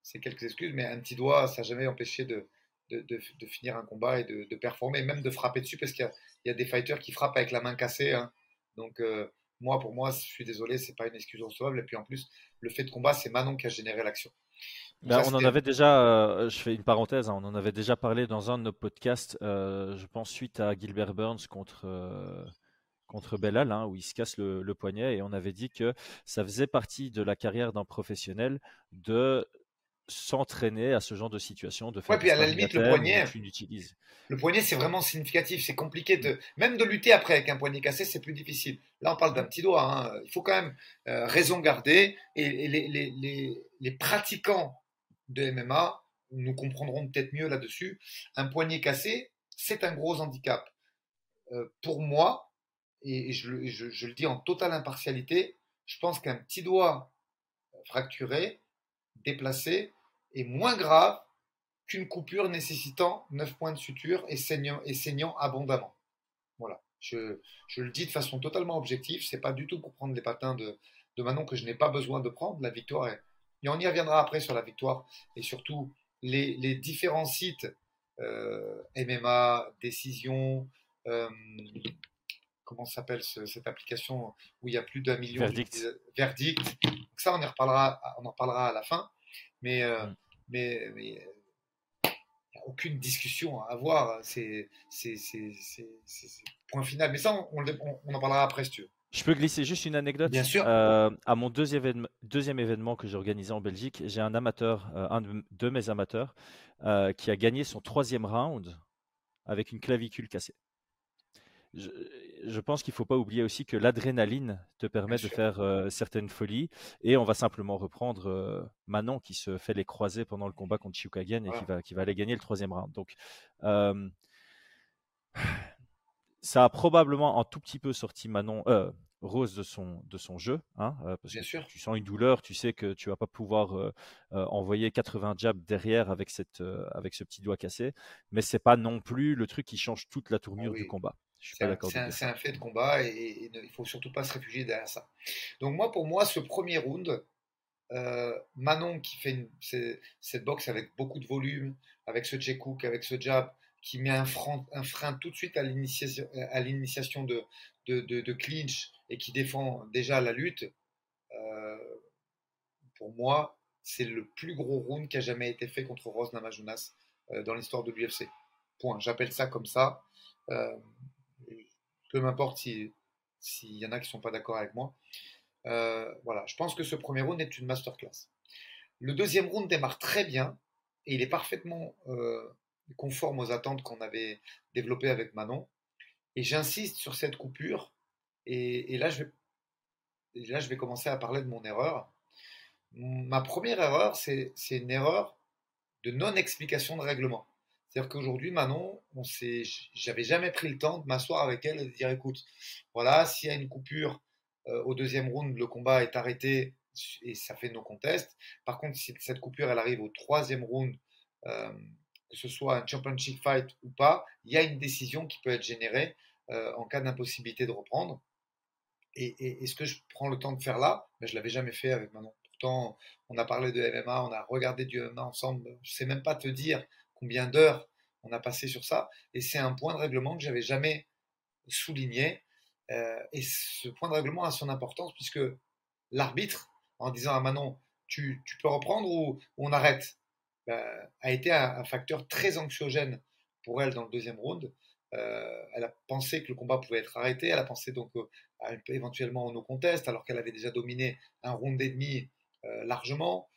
ces quelques excuses, mais un petit doigt, ça n'a jamais empêché de, de, de, finir un combat et de, performer, même de frapper dessus, parce qu'il y, y, a des fighters qui frappent avec la main cassée. Hein. Donc, euh, moi, pour moi, je suis désolé, c'est pas une excuse recevable. Et puis en plus, le fait de combat, c'est Manon qui a généré l'action. Ben, on en avait déjà, euh, je fais une parenthèse, hein, on en avait déjà parlé dans un de nos podcasts, euh, je pense suite à Gilbert Burns contre, contre Bellal, hein, où il se casse le, le, poignet, et on avait dit que ça faisait partie de la carrière d'un professionnel de s'entraîner à ce genre de situation, de faire ouais, puis à la limite le poignet, le poignet c'est vraiment significatif, c'est compliqué de même de lutter après avec un poignet cassé, c'est plus difficile. Là on parle d'un petit doigt, hein. il faut quand même euh, raison garder et, les, les, les, les, pratiquants de MMA nous comprendront peut-être mieux là-dessus. Un poignet cassé, c'est un gros handicap. Euh, pour moi, et je, je, je le dis en totale impartialité, je pense qu'un petit doigt fracturé, déplacé, est moins grave qu'une coupure nécessitant 9 points de suture et saignant, et saignant abondamment. Voilà. Je, je, le dis de façon totalement objective. C'est pas du tout pour prendre les patins de, de Manon que je n'ai pas besoin de prendre. La victoire est... Et on y reviendra après sur la victoire et surtout les, les différents sites euh, MMA, décision, euh, comment s'appelle cette application où il y a plus d'un million Verdict. de verdict. ça, on en reparlera, on en reparlera à la fin. Mais euh, mm mais il n'y a aucune discussion à avoir. C'est point final. Mais ça, on, on, en parlera après si tu veux. Je peux glisser juste une anecdote Bien sûr. Euh, à mon deuxième, deuxième événement que j'ai organisé en Belgique, j'ai un amateur, euh, un de, mes amateurs, euh, qui a gagné son troisième round avec une clavicule cassée je, pense qu'il ne faut pas oublier aussi que l'adrénaline te permet de faire euh, certaines folies. Et on va simplement reprendre euh, Manon qui se fait les croiser pendant le combat contre Chiukagen et qui, va, qui va aller gagner le troisième round. Donc, euh, ça a probablement un tout petit peu sorti Manon, Rose de son, de son jeu. Hein, parce Bien que sûr. tu sens une douleur, tu sais que tu vas pas pouvoir envoyer 80 jabs derrière avec, cette, avec ce petit doigt cassé. Mais c'est pas non plus le truc qui change toute la tournure du combat. C'est un, fait de combat et, il ne faut surtout pas se réfugier derrière ça. Donc moi, pour moi, ce premier round, euh, Manon qui fait cette boxe avec beaucoup de volume, avec ce j avec ce jab, qui met un frein, un frein tout de suite à l'initiation de, de, de, clinch et qui défend déjà la lutte, euh, pour moi, c'est le plus gros round qui a jamais été fait contre Rose Namajunas euh, dans l'histoire de l'UFC. Point. J'appelle ça comme ça peu m'importe s'il y en a qui ne sont pas d'accord avec moi. Euh, voilà, je pense que ce premier round est une masterclass. Le deuxième round démarre très bien et il est parfaitement euh, conforme aux attentes qu'on avait développées avec Manon. Et j'insiste sur cette coupure. Et, là, je vais, là, je vais commencer à parler de mon erreur. Ma première erreur, c'est une erreur de non-explication de règlement. C'est-à-dire qu'aujourd'hui, Manon, on s'est, j'avais jamais pris le temps de m'asseoir avec elle et de dire, écoute, voilà, s'il y a une coupure euh, au deuxième round, le combat est arrêté et ça fait nos contests. Par contre, si cette coupure elle arrive au troisième round, euh, que ce soit un championship fight ou pas, il y a une décision qui peut être générée euh, en cas d'impossibilité de reprendre. Et, est-ce que je prends le temps de faire là ben, Je l'avais jamais fait avec Manon. Pourtant, on a parlé de MMA, on a regardé du MMA ensemble. Je sais même pas te dire combien d'heures on a passé sur ça. Et c'est un point de règlement que j'avais jamais souligné. Euh, et ce point de règlement a son importance puisque l'arbitre, en disant à Manon, tu, peux reprendre ou, on arrête, ben, a été un, facteur très anxiogène pour elle dans le deuxième round. Euh, elle a pensé que le combat pouvait être arrêté, elle a pensé donc euh, éventuellement au no contest, alors qu'elle avait déjà dominé un round et demi largement.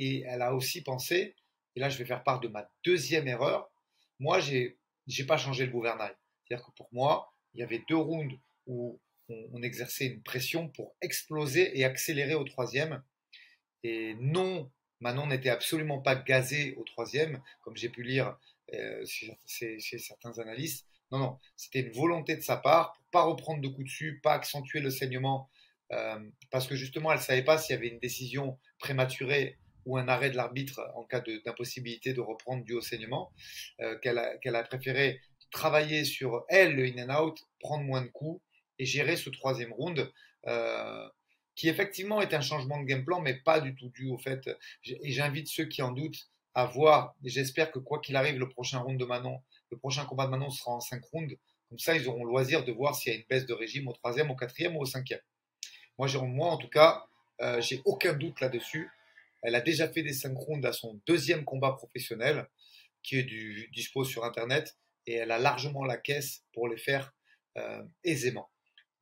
et elle a aussi pensé, et là je vais faire part de ma deuxième erreur, moi j'ai n'ai pas changé le gouvernail. C'est-à-dire que pour moi, il y avait deux rounds où on, exerçait une pression pour exploser et accélérer au troisième. Et non, Manon n'était absolument pas gazé au troisième, comme j'ai pu lire euh, chez, certains analystes. Non, non, c'était une volonté de sa part pour pas reprendre de coups dessus, pas accentuer le saignement, euh, parce que justement, elle savait pas s'il y avait une décision prématurée ou un arrêt de l'arbitre en cas d'impossibilité de, reprendre du haut saignement, euh, qu'elle a, préféré travailler sur elle, le in and out, prendre moins de coups et gérer ce troisième round. Euh, qui effectivement est un changement de game plan, mais pas du tout dû au fait. Et j'invite ceux qui en doutent à voir. J'espère que quoi qu'il arrive, le prochain round de Manon, le prochain combat de Manon sera en 5 rounds. Comme ça, ils auront loisir de voir s'il y a une baisse de régime au troisième, au quatrième ou au cinquième. Moi, moi en tout cas, euh, j'ai aucun doute là-dessus. Elle a déjà fait des 5 rounds à son deuxième combat professionnel, qui est du, dispo sur Internet et elle a largement la caisse pour les faire euh, aisément.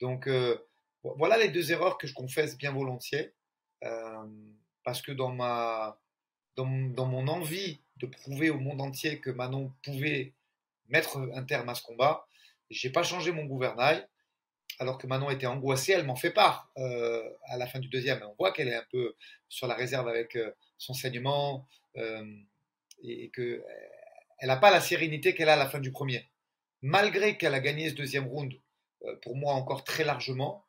Donc euh, voilà les deux erreurs que je confesse bien volontiers, euh, parce que dans, ma, dans, dans, mon envie de prouver au monde entier que Manon pouvait mettre un terme à ce combat, j'ai pas changé mon gouvernail, alors que Manon était angoissée, elle m'en fait part à la fin du deuxième. On voit qu'elle est un peu sur la réserve avec son saignement et, et que elle n'a pas la sérénité qu'elle a à la fin du premier. Malgré qu'elle a gagné ce deuxième round, euh, pour moi encore très largement,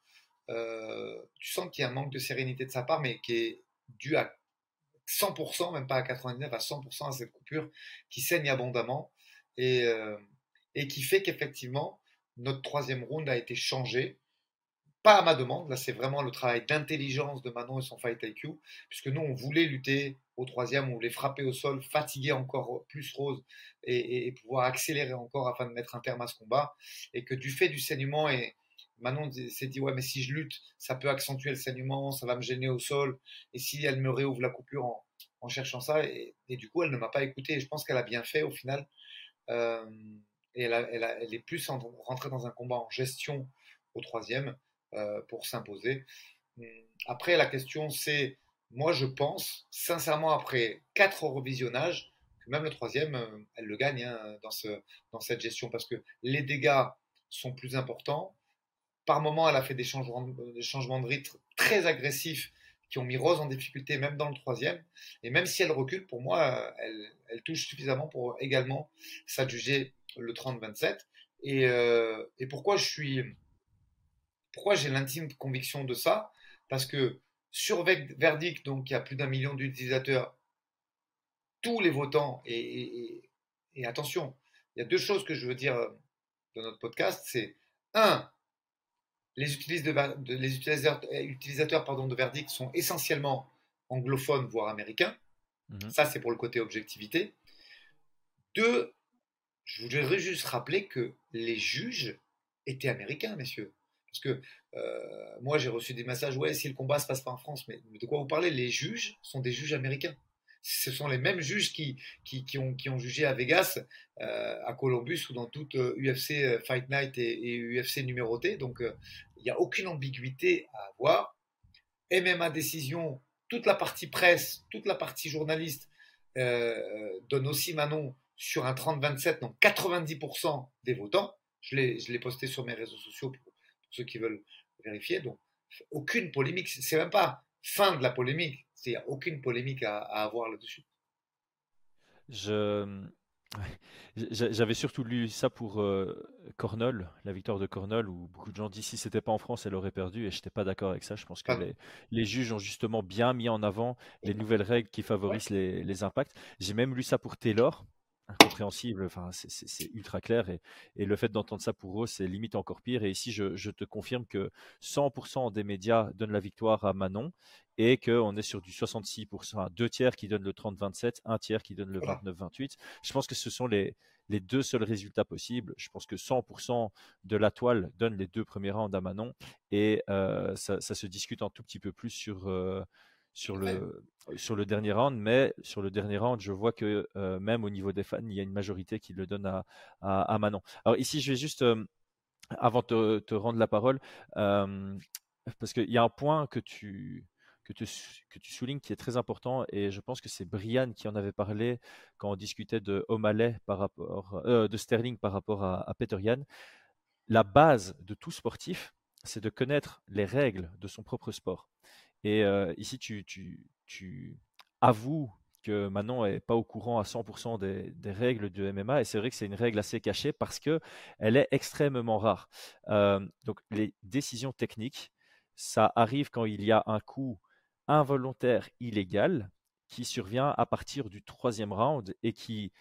euh, tu sens qu'il y a un manque de sérénité de sa part, mais qui est dû à 100%, même pas à 99, à 100% à cette coupure qui saigne abondamment et, euh, et qui fait qu'effectivement, notre troisième round a été changé. Pas à ma demande, là c'est vraiment le travail d'intelligence de Manon et son fight IQ, puisque nous on voulait lutter au troisième, on voulait frapper au sol, fatiguer encore plus Rose et, pouvoir accélérer encore afin de mettre un terme à ce combat, et que du fait du saignement, et Manon s'est dit ouais mais si je lutte, ça peut accentuer le saignement, ça va me gêner au sol, et si elle me réouvre la coupure en, cherchant ça, et, du coup elle ne m'a pas écouté, et je pense qu'elle a bien fait au final, euh, et elle, est plus rentrée dans un combat en gestion au troisième. Euh, pour s'imposer. Hum, après, la question, c'est, moi, je pense, sincèrement, après quatre revisionnages, que même le troisième, euh, elle le gagne hein, dans, ce, dans cette gestion, parce que les dégâts sont plus importants. Par moment, elle a fait des changements, de rythme très agressifs qui ont mis Rose en difficulté, même dans le troisième. Et même si elle recule, pour moi, elle, elle touche suffisamment pour également s'adjuger le 30-27. Et, euh, et pourquoi je suis pourquoi j'ai l'intime conviction de ça? Parce que sur Verdict, donc il y a plus d'un million d'utilisateurs, tous les votants, et, attention, il y a deux choses que je veux dire dans notre podcast, c'est un, les, utilisateurs, les utilisateurs, pardon, de Verdict sont essentiellement anglophones, voire américains. Mhm. Ça, c'est pour le côté objectivité. Deux, je voudrais juste rappeler que les juges étaient américains, messieurs. Parce que euh, moi, j'ai reçu des messages, ouais, si le combat se passe pas en France, mais de quoi vous parlez? Les juges sont des juges américains. Ce sont les mêmes juges qui, qui, ont, qui ont jugé à Vegas, euh, à Columbus ou dans toute UFC euh, Fight Night et, UFC numéroté. Donc, il n'y a aucune ambiguïté à avoir. MMA décision, toute la partie presse, toute la partie journaliste donne aussi Manon sur un 30-27, donc 90% des votants. Je l'ai posté sur mes réseaux sociaux pour, ceux qui veulent vérifier. Donc, aucune polémique. C'est même pas fin de la polémique. Il n'y a aucune polémique à, avoir là-dessus. Je, J'avais surtout lu ça pour euh, Cornell, la victoire de Cornell, où beaucoup de gens disent si c'était pas en France, elle aurait perdu, et je n'étais pas d'accord avec ça. Je pense que Ah, les, les juges ont justement bien mis en avant les nouvelles règles qui ouais, favorisent les, les impacts. J'ai même lu ça pour Taylor, incompréhensible, enfin, c'est ultra clair, et, et le fait d'entendre ça pour Rose, c'est limite encore pire. Et ici, je, je te confirme que 100% des médias donnent la victoire à Manon, et qu'on est sur du 66%, enfin, deux tiers qui donnent le 30-27, un tiers qui donne le voilà. 29-28. Je pense que ce sont les, les deux seuls résultats possibles. Je pense que 100% de la toile donne les deux premiers rounds à Manon et euh, ça, ça, se discute un tout petit peu plus sur, euh, sur, Ouais, le, sur le dernier round, mais sur le dernier round, je vois que euh, même au niveau des fans, il y a une majorité qui le donne à, à, à Manon. Alors ici, je vais juste, euh, avant de te, te, rendre la parole, euh, parce qu'il y a un point que tu, que que tu soulignes qui est très important et je pense que c'est Brian qui en avait parlé quand on discutait de O'Malley par rapport euh, de Sterling par rapport à, à Peter Yan. La base de tout sportif, c'est de connaître les règles de son propre sport. Et ici, tu, avoues que Manon n'est pas au courant à 100% des, règles du MMA. Et c'est vrai que c'est une règle assez cachée parce qu'elle est extrêmement rare. Donc, les décisions techniques, ça arrive quand il y a un coup involontaire illégal qui survient à partir du troisième round et qui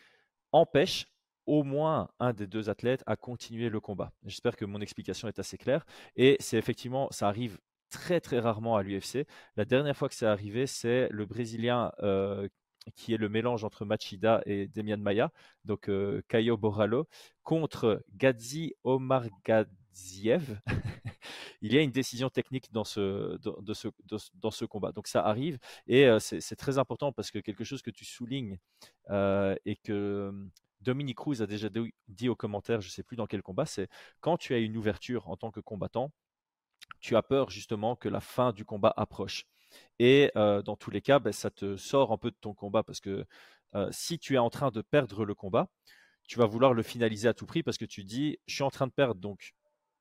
empêche au moins un des deux athlètes à continuer le combat. J'espère que mon explication est assez claire. Et c'est effectivement, ça arrive très très rarement à l'UFC. La dernière fois que c'est arrivé, c'est le Brésilien euh, qui est le mélange entre Machida et Demian Maia, donc euh, Caio Borralho, contre Gadzi Omar Gadziev. *laughs* il y a une décision technique dans ce, dans, ce, dans ce combat. Donc ça arrive et euh, c'est très important parce que quelque chose que tu soulignes et que Dominique Cruz a déjà dit aux commentaires, je ne sais plus dans quel combat, c'est quand tu as une ouverture en tant que combattant, tu as peur justement que la fin du combat approche. Et euh, dans tous les cas, ben, ça te sort un peu de ton combat parce que euh, si tu es en train de perdre le combat, tu vas vouloir le finaliser à tout prix parce que tu dis, je suis en train de perdre, donc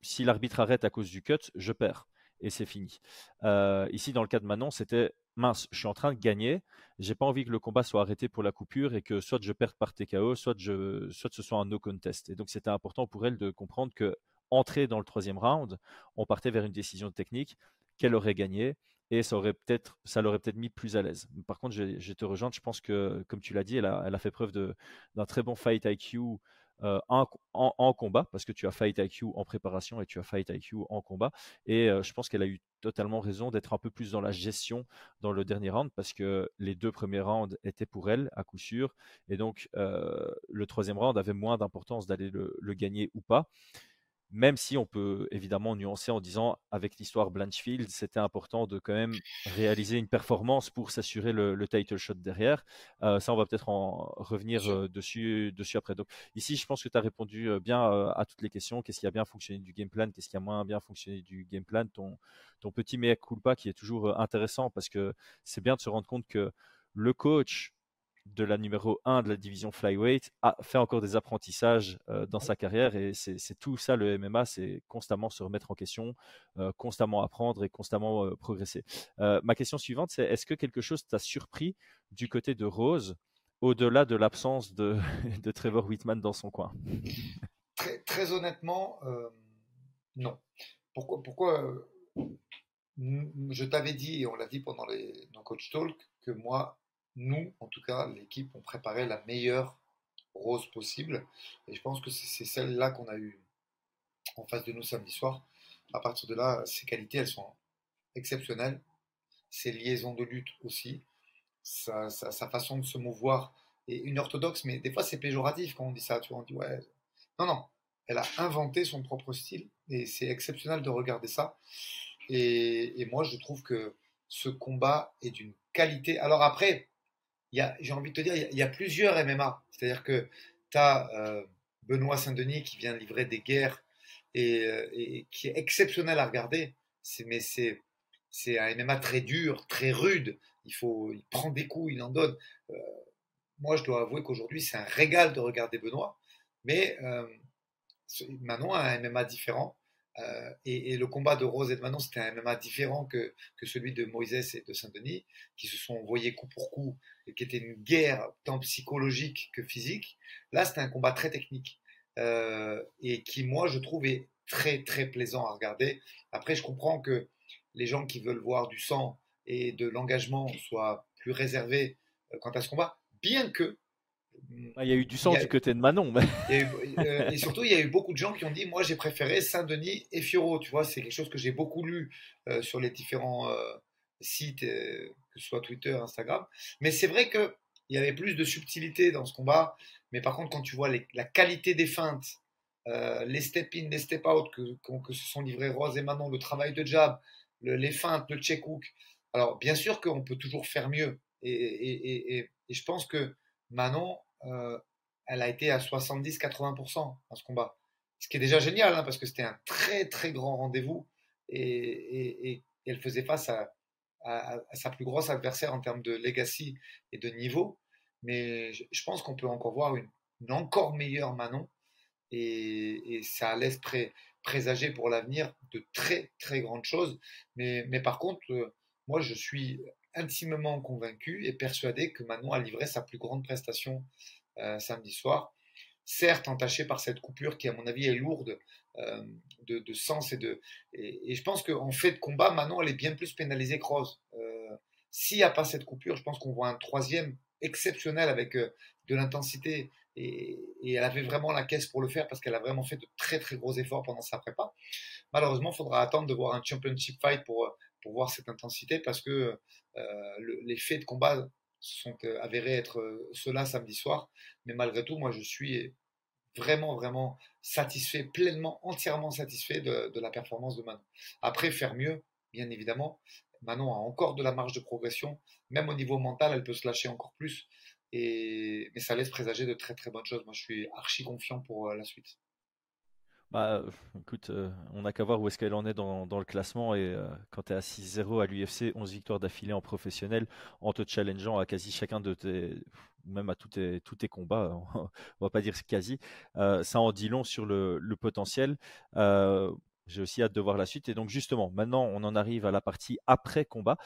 si l'arbitre arrête à cause du cut, je perds. Et c'est fini. Euh, ici, dans le cas de Manon, c'était mince, je suis en train de gagner. J'ai pas envie que le combat soit arrêté pour la coupure et que soit je perde par TKO, soit, soit ce soit un no contest. Et donc, c'était important pour elle de comprendre que entrer dans le troisième round, on partait vers une décision technique qu'elle aurait gagné et ça aurait peut-être ça l'aurait peut-être mis plus à l'aise. Par contre, je, je, te rejoins, je pense que comme tu l'as dit, elle a, fait preuve d'un très bon fight IQ euh, en, combat, parce que tu as Fight IQ en préparation et tu as Fight IQ en combat. Et euh, je pense qu'elle a eu totalement raison d'être un peu plus dans la gestion dans le dernier round, parce que les deux premiers rounds étaient pour elle, à coup sûr. Et donc, euh, le troisième round avait moins d'importance d'aller le, le, gagner ou pas même si on peut évidemment nuancer en disant avec l'histoire Blanchfield, c'était important de quand même réaliser une performance pour s'assurer le, le, title shot derrière. Euh, ça, on va peut-être en revenir euh, dessus, dessus après. Donc ici, je pense que tu as répondu bien euh, à toutes les questions. Qu'est-ce qui a bien fonctionné du game plan? Qu'est-ce qui a moins bien fonctionné du game plan? Ton, ton petit mea culpa qui est toujours intéressant parce que c'est bien de se rendre compte que le coach de la numéro 1 de la division flyweight a fait encore des apprentissages euh, dans sa carrière et c'est tout ça le MMA, c'est constamment se remettre en question, euh, constamment apprendre et constamment euh, progresser. ma question suivante, c'est est-ce que quelque chose t'a surpris du côté de Rose au-delà de l'absence de, *laughs* de, Trevor Whitman dans son coin? Très, très, honnêtement, non. Pourquoi, pourquoi Je t'avais dit, et on l'a dit pendant les, nos coach talk, que moi, nous, en tout cas, l'équipe, on préparait la meilleure rose possible. Et je pense que c'est celle-là qu'on a eu en face de nous samedi soir. À partir de là, ses qualités, elles sont exceptionnelles. Ses liaisons de lutte aussi. Sa, façon de se mouvoir est une orthodoxe, mais des fois c'est péjoratif quand on dit ça. Tu vois, on dit ouais. Non, non. Elle a inventé son propre style et c'est exceptionnel de regarder ça. Et moi, je trouve que ce combat est d'une qualité. Alors après, j'ai envie de te dire, il y, a, plusieurs MMA. C'est-à-dire que tu as euh, Benoît Saint-Denis qui vient livrer des guerres et, et qui est exceptionnel à regarder. Mais c'est, un MMA très dur, très rude. Il, faut, il prend des coups, il en donne. Euh, moi, je dois avouer qu'aujourd'hui, c'est un régal de regarder Benoît. Mais euh, Manon a un MMA différent. Euh, et, le combat de Rose et de Manon, c'était un MMA différent que, que celui de Moïse et de Saint-Denis, qui se sont envoyés coup pour coup et qui était une guerre tant psychologique que physique. Là, c'était un combat très technique euh, et qui, moi, je trouve, est très très plaisant à regarder. Après, je comprends que les gens qui veulent voir du sang et de l'engagement soient plus réservés euh, quant à ce combat, bien que ah, il y a eu du sang du côté de Manon. *laughs* Euh, et surtout, il y a eu beaucoup de gens qui ont dit Moi, j'ai préféré Saint-Denis et Fioro. Tu vois, c'est quelque chose que j'ai beaucoup lu euh, sur les différents euh, sites, que ce soit Twitter, Instagram. Mais c'est vrai qu'il y avait plus de subtilité dans ce combat. Mais par contre, quand tu vois la qualité des feintes, les step-in, les step-out que, que, se sont livrés Rose et Manon, le travail de jab, les feintes, le check-hook. Alors, bien sûr qu'on peut toujours faire mieux. et, et je pense que Manon, euh, elle a été à 70-80% dans ce combat. Ce qui est déjà génial, hein, parce que c'était un très très grand rendez-vous et, elle faisait face à, sa plus grosse adversaire en termes de legacy et de niveau. Mais je, pense qu'on peut encore voir une, encore meilleure Manon et, ça laisse présager pour l'avenir de très très grandes choses. Mais, par contre, euh, moi je suis intimement convaincu et persuadé que Manon a livré sa plus grande prestation euh, samedi soir. Certes, entaché par cette coupure qui, à mon avis, est lourde euh, de, sens et de. Et, je pense qu'en fait de combat, Manon, elle est bien plus pénalisée que Rose. Euh, s'il n'y a pas cette coupure, je pense qu'on voit un troisième exceptionnel avec de l'intensité et, et, elle avait vraiment la caisse pour le faire parce qu'elle a vraiment fait de très très gros efforts pendant sa prépa. Malheureusement, il faudra attendre de voir un championship fight pour, pour voir cette intensité parce que les faits de combat sont euh, avérés être euh, cela samedi soir. Mais malgré tout, moi, je suis vraiment, vraiment satisfait, pleinement, entièrement satisfait de, la performance de Manon. Après, faire mieux, bien évidemment. Manon a encore de la marge de progression. Même au niveau mental, elle peut se lâcher encore plus. Et, mais ça laisse présager de très, très bonnes choses. Moi, je suis archi confiant pour euh, la suite. Bah, écoute, euh, on n'a qu'à voir où est-ce qu'elle en est dans, le classement. Et euh, quand tu es à 6-0 à l'UFC, 11 victoires d'affilée en professionnel, en te challengeant à quasi chacun de tes, même à tous tes, combats, *laughs* on va pas dire quasi, euh, ça en dit long sur le, potentiel. j'ai aussi hâte de voir la suite. Et donc, justement, maintenant, on en arrive à la partie après combat.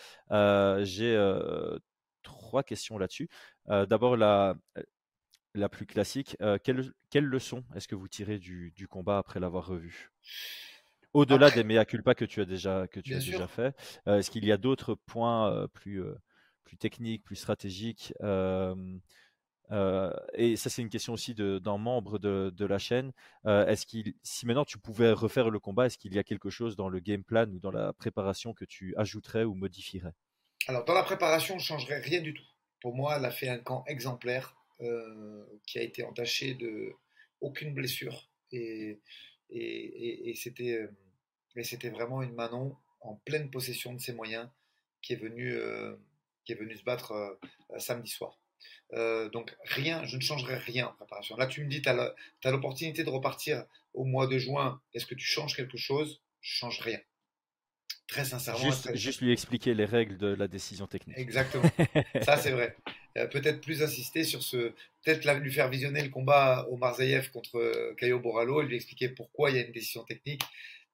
j'ai trois questions là-dessus. D'abord, la, la plus classique. Euh, quelle, leçon est-ce que vous tirez du, combat après l'avoir revu? Au-delà des mea culpa que tu as déjà, que tu as déjà fait, euh, est-ce qu'il y a d'autres points euh, plus, plus techniques, plus stratégiques et ça, c'est une question aussi d'un membre de, la chaîne. est-ce qu'il, si maintenant tu pouvais refaire le combat, est-ce qu'il y a quelque chose dans le game plan ou dans la préparation que tu ajouterais ou modifierais? Alors, dans la préparation, je ne changerais rien du tout. Pour moi, elle a fait un camp exemplaire. Euh, qui a été entaché de aucune blessure. Et, et, et, c'était, euh, vraiment une Manon en pleine possession de ses moyens qui est venue, euh, qui est venu se battre samedi soir. donc rien, je ne changerai rien en préparation. Là, tu me dis, tu as l'opportunité de repartir au mois de juin. Est-ce que tu changes quelque chose? Je change rien. Très sincèrement. Juste, lui expliquer les règles de la décision technique. Exactement. Ça, c'est vrai. *laughs* Euh, peut-être plus insister sur ce. Peut-être lui faire visionner le combat au Marzaïev contre euh, Caio Borrallo et lui expliquer pourquoi il y a une décision technique.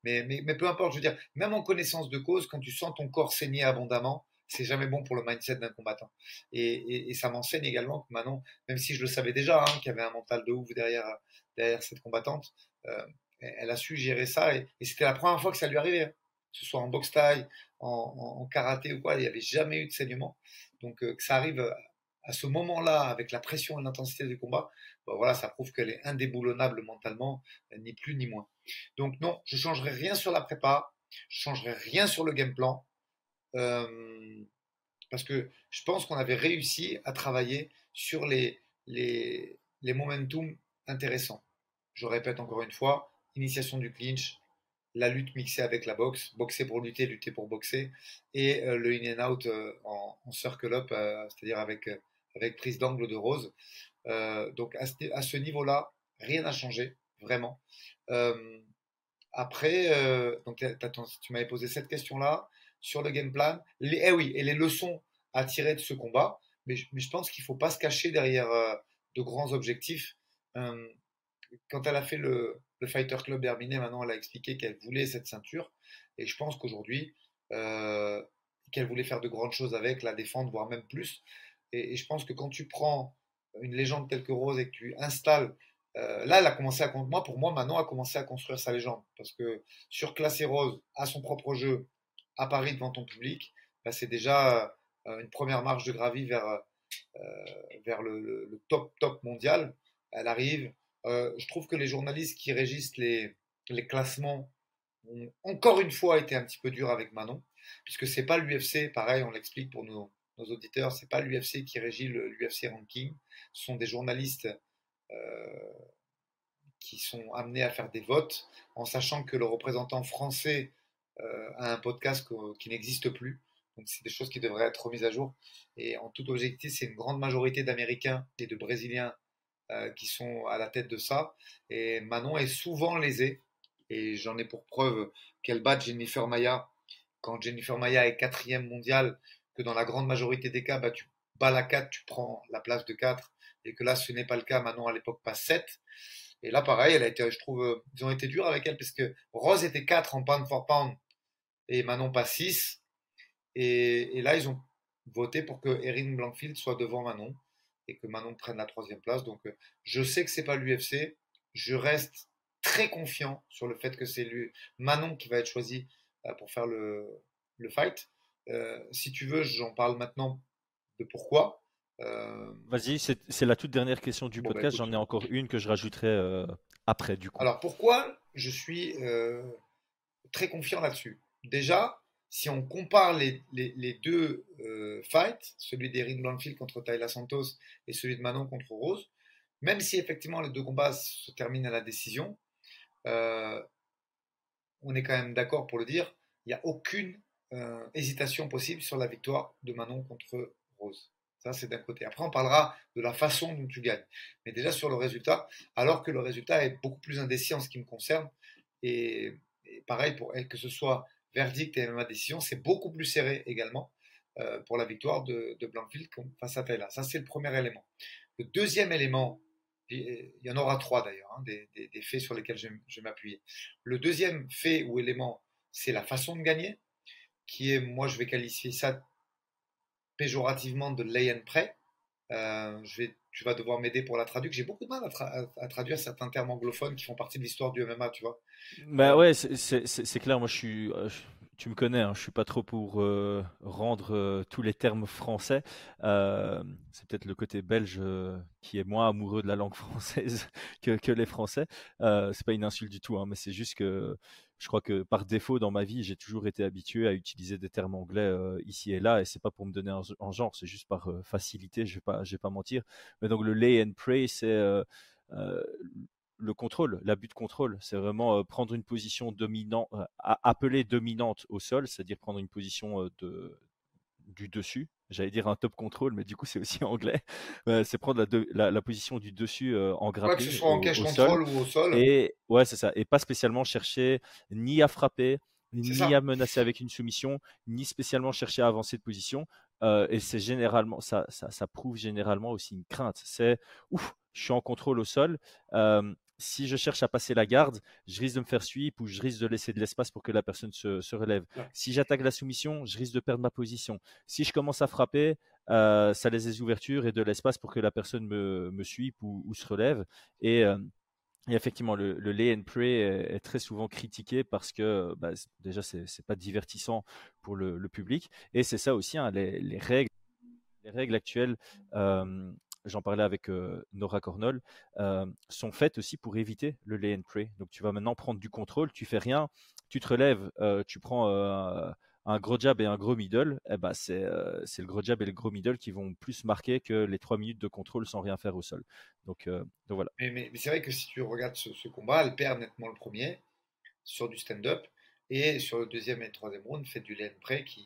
Mais, mais, mais, peu importe, je veux dire, même en connaissance de cause, quand tu sens ton corps saigner abondamment, c'est jamais bon pour le mindset d'un combattant. Et, et, ça m'enseigne également que Manon, même si je le savais déjà, hein, qu'il y avait un mental de ouf derrière, derrière cette combattante, euh, elle a su gérer ça. Et, c'était la première fois que ça lui arrivait. Que ce soit en boxe taille, en, karaté ou quoi, il n'y avait jamais eu de saignement. Donc euh, que ça arrive à ce moment-là, avec la pression et l'intensité du combat, bah, voilà, ça prouve qu'elle est indéboulonnable mentalement, euh, ni plus ni moins. Donc non, je changerai rien sur la prépa, je changerai rien sur le game plan, euh, parce que je pense qu'on avait réussi à travailler sur les, les, les momentum intéressants. Je répète encore une fois, initiation du clinch, la lutte mixée avec la boxe, boxer pour lutter, lutter pour boxer, et euh, le in and out euh, en, circle up, euh, c'est-à-dire avec, avec prise d'angle de rose. donc à ce, niveau-là, rien n'a changé, vraiment. après, donc, tu m'avais posé cette question-là sur le game plan. Eh oui, et les leçons à tirer de ce combat, mais, mais je pense qu'il ne faut pas se cacher derrière de grands objectifs. quand elle a fait le, le Fighter Club Herminé, maintenant, elle a expliqué qu'elle voulait cette ceinture. Et je pense qu'aujourd'hui, euh, qu'elle voulait faire de grandes choses avec, la défendre, voire même plus. Et, je pense que quand tu prends une légende telle que Rose et que tu installes euh, là, elle a commencé à moi pour moi a commencé à construire sa légende parce que surclasser Rose à son propre jeu à Paris devant ton public, bah, c'est déjà euh, une première marche de gravie vers vers le, top top mondial. Elle arrive. Je trouve que les journalistes qui régissent les, les classements ont encore une fois été un petit peu durs avec Manon puisque c'est pas l'UFC, pareil, on l'explique pour nos, nos auditeurs, c'est pas l'UFC qui régit l'UFC ranking, ce sont des journalistes euh, qui sont amenés à faire des votes, en sachant que le représentant français euh, a un podcast qui n'existe plus. Donc c'est des choses qui devraient être remises à jour. Et en toute objectif, c'est une grande majorité d'Américains et de Brésiliens euh, qui sont à la tête de ça. Et Manon est souvent lésée. Et j'en ai pour preuve qu'elle bat Jennifer Maya quand Jennifer Maya est quatrième mondiale, que dans la grande majorité des cas, bah, tu bats la 4, tu prends la place de 4, et que là, ce n'est pas le cas. Maintenant, à l'époque, pas 7. Et là, pareil, elle a été, je trouve, euh, ils ont été durs avec elle, parce que Rose était 4 en pound for pound, et Manon pas 6. Et, là, ils ont voté pour que Erin Blankfield soit devant Manon, et que Manon prenne la troisième place. Donc, euh, je sais que c'est pas l'UFC. Je reste très confiant sur le fait que c'est Manon qui va être choisi euh, pour faire le, le fight. Euh, si tu veux, j'en parle maintenant de pourquoi. Euh, Vas-y, c'est la toute dernière question du bah, podcast. J'en ai encore une que je rajouterai après, du coup. Alors, pourquoi je suis très confiant là-dessus? Déjà, si on compare les, deux fights, celui d'Erin Blanfield contre Tyler Santos et celui de Manon contre Rose, même si effectivement les deux combats se terminent à la décision, euh, on est quand même d'accord pour le dire, il n'y a aucune euh, hésitation possible sur la victoire de Manon contre Rose. Ça, c'est d'un côté. Après, on parlera de la façon dont tu gagnes. Mais déjà sur le résultat, alors que le résultat est beaucoup plus indécis en ce qui me concerne. Et, pareil, pour que ce soit verdict et ma décision, c'est beaucoup plus serré également euh, pour la victoire de, de Blancville face à Taylor. Ça, c'est le premier élément. Le deuxième élément il y en aura trois d'ailleurs, hein, des, faits sur lesquels je, vais m'appuyer. Le deuxième fait ou élément, c'est la façon de gagner, qui est, moi je vais qualifier ça péjorativement de lay and pray. Euh, je vais, tu vas devoir m'aider pour la traduire. J'ai beaucoup de mal à, traduire certains termes anglophones qui font partie de l'histoire du MMA, tu vois. Bah ouais, c'est clair. Moi, je suis, euh, tu me connais, hein, je suis pas trop pour euh, rendre tous les termes français. C'est peut-être le côté belge qui est moins amoureux de la langue *laughs* française que, les Français. c'est pas une insulte du tout, hein, mais c'est juste que je crois que par défaut dans ma vie, j'ai toujours été habitué à utiliser des termes anglais ici et là, et c'est pas pour me donner un, genre, c'est juste par facilité. Je vais pas, je vais pas mentir. Mais donc le lay and pray, c'est le contrôle, l'abus de contrôle, c'est vraiment euh, prendre une position dominante, euh, appelée dominante au sol, c'est-à-dire prendre une position euh, de, du dessus. J'allais dire un top contrôle, mais du coup c'est aussi *laughs* anglais. c'est prendre la, la, position du dessus en grappling. que ce soit en cache contrôle ou au sol. Et ouais, c'est ça. Et pas spécialement chercher ni à frapper, ni à menacer avec une soumission, ni spécialement chercher à avancer de position. et c'est généralement, ça, ça, ça, prouve généralement aussi une crainte. C'est ouf, je suis en contrôle au sol si je cherche à passer la garde, je risque de me faire sweep ou je risque de laisser de l'espace pour que la personne se, relève. Si j'attaque la soumission, je risque de perdre ma position. Si je commence à frapper, euh, ça laisse des ouvertures et de l'espace pour que la personne me, me sweep ou, se relève. Euh, et, effectivement, le, le, lay and pray est, très souvent critiqué parce que bah, déjà, c'est n'est pas divertissant pour le, public. Et c'est ça aussi, hein, les, règles. Les règles actuelles euh, j'en parlais avec Nora Cornol, sont faites aussi pour éviter le lay and pray. Donc tu vas maintenant prendre du contrôle, tu fais rien, tu te relèves, tu prends un gros jab et un gros middle, eh ben c'est le gros jab et le gros middle qui vont plus marquer que les trois minutes de contrôle sans rien faire au sol. Donc, donc voilà. Mais, c'est vrai que si tu regardes ce, combat, elle perd nettement le premier sur du stand-up et sur le deuxième et le troisième round, fait du lay and pray qui,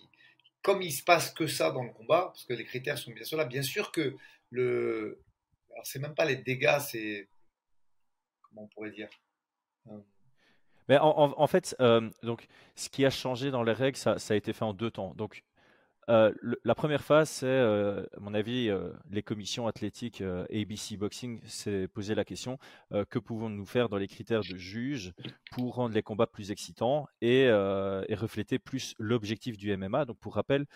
comme il se passe que ça dans le combat, parce que les critères sont bien sûr là, bien sûr que Alors, c'est même pas les dégâts, c'est. Comment on pourrait dire euh, mais en, fait, euh, donc, ce qui a changé dans les règles, ça, a été fait en deux temps. Donc, euh, la première phase, c'est, à mon avis, les commissions athlétiques ABC Boxing s'est posé la question que pouvons-nous faire dans les critères de juge pour rendre les combats plus excitants et, et refléter plus l'objectif du MMA. Donc, pour rappel,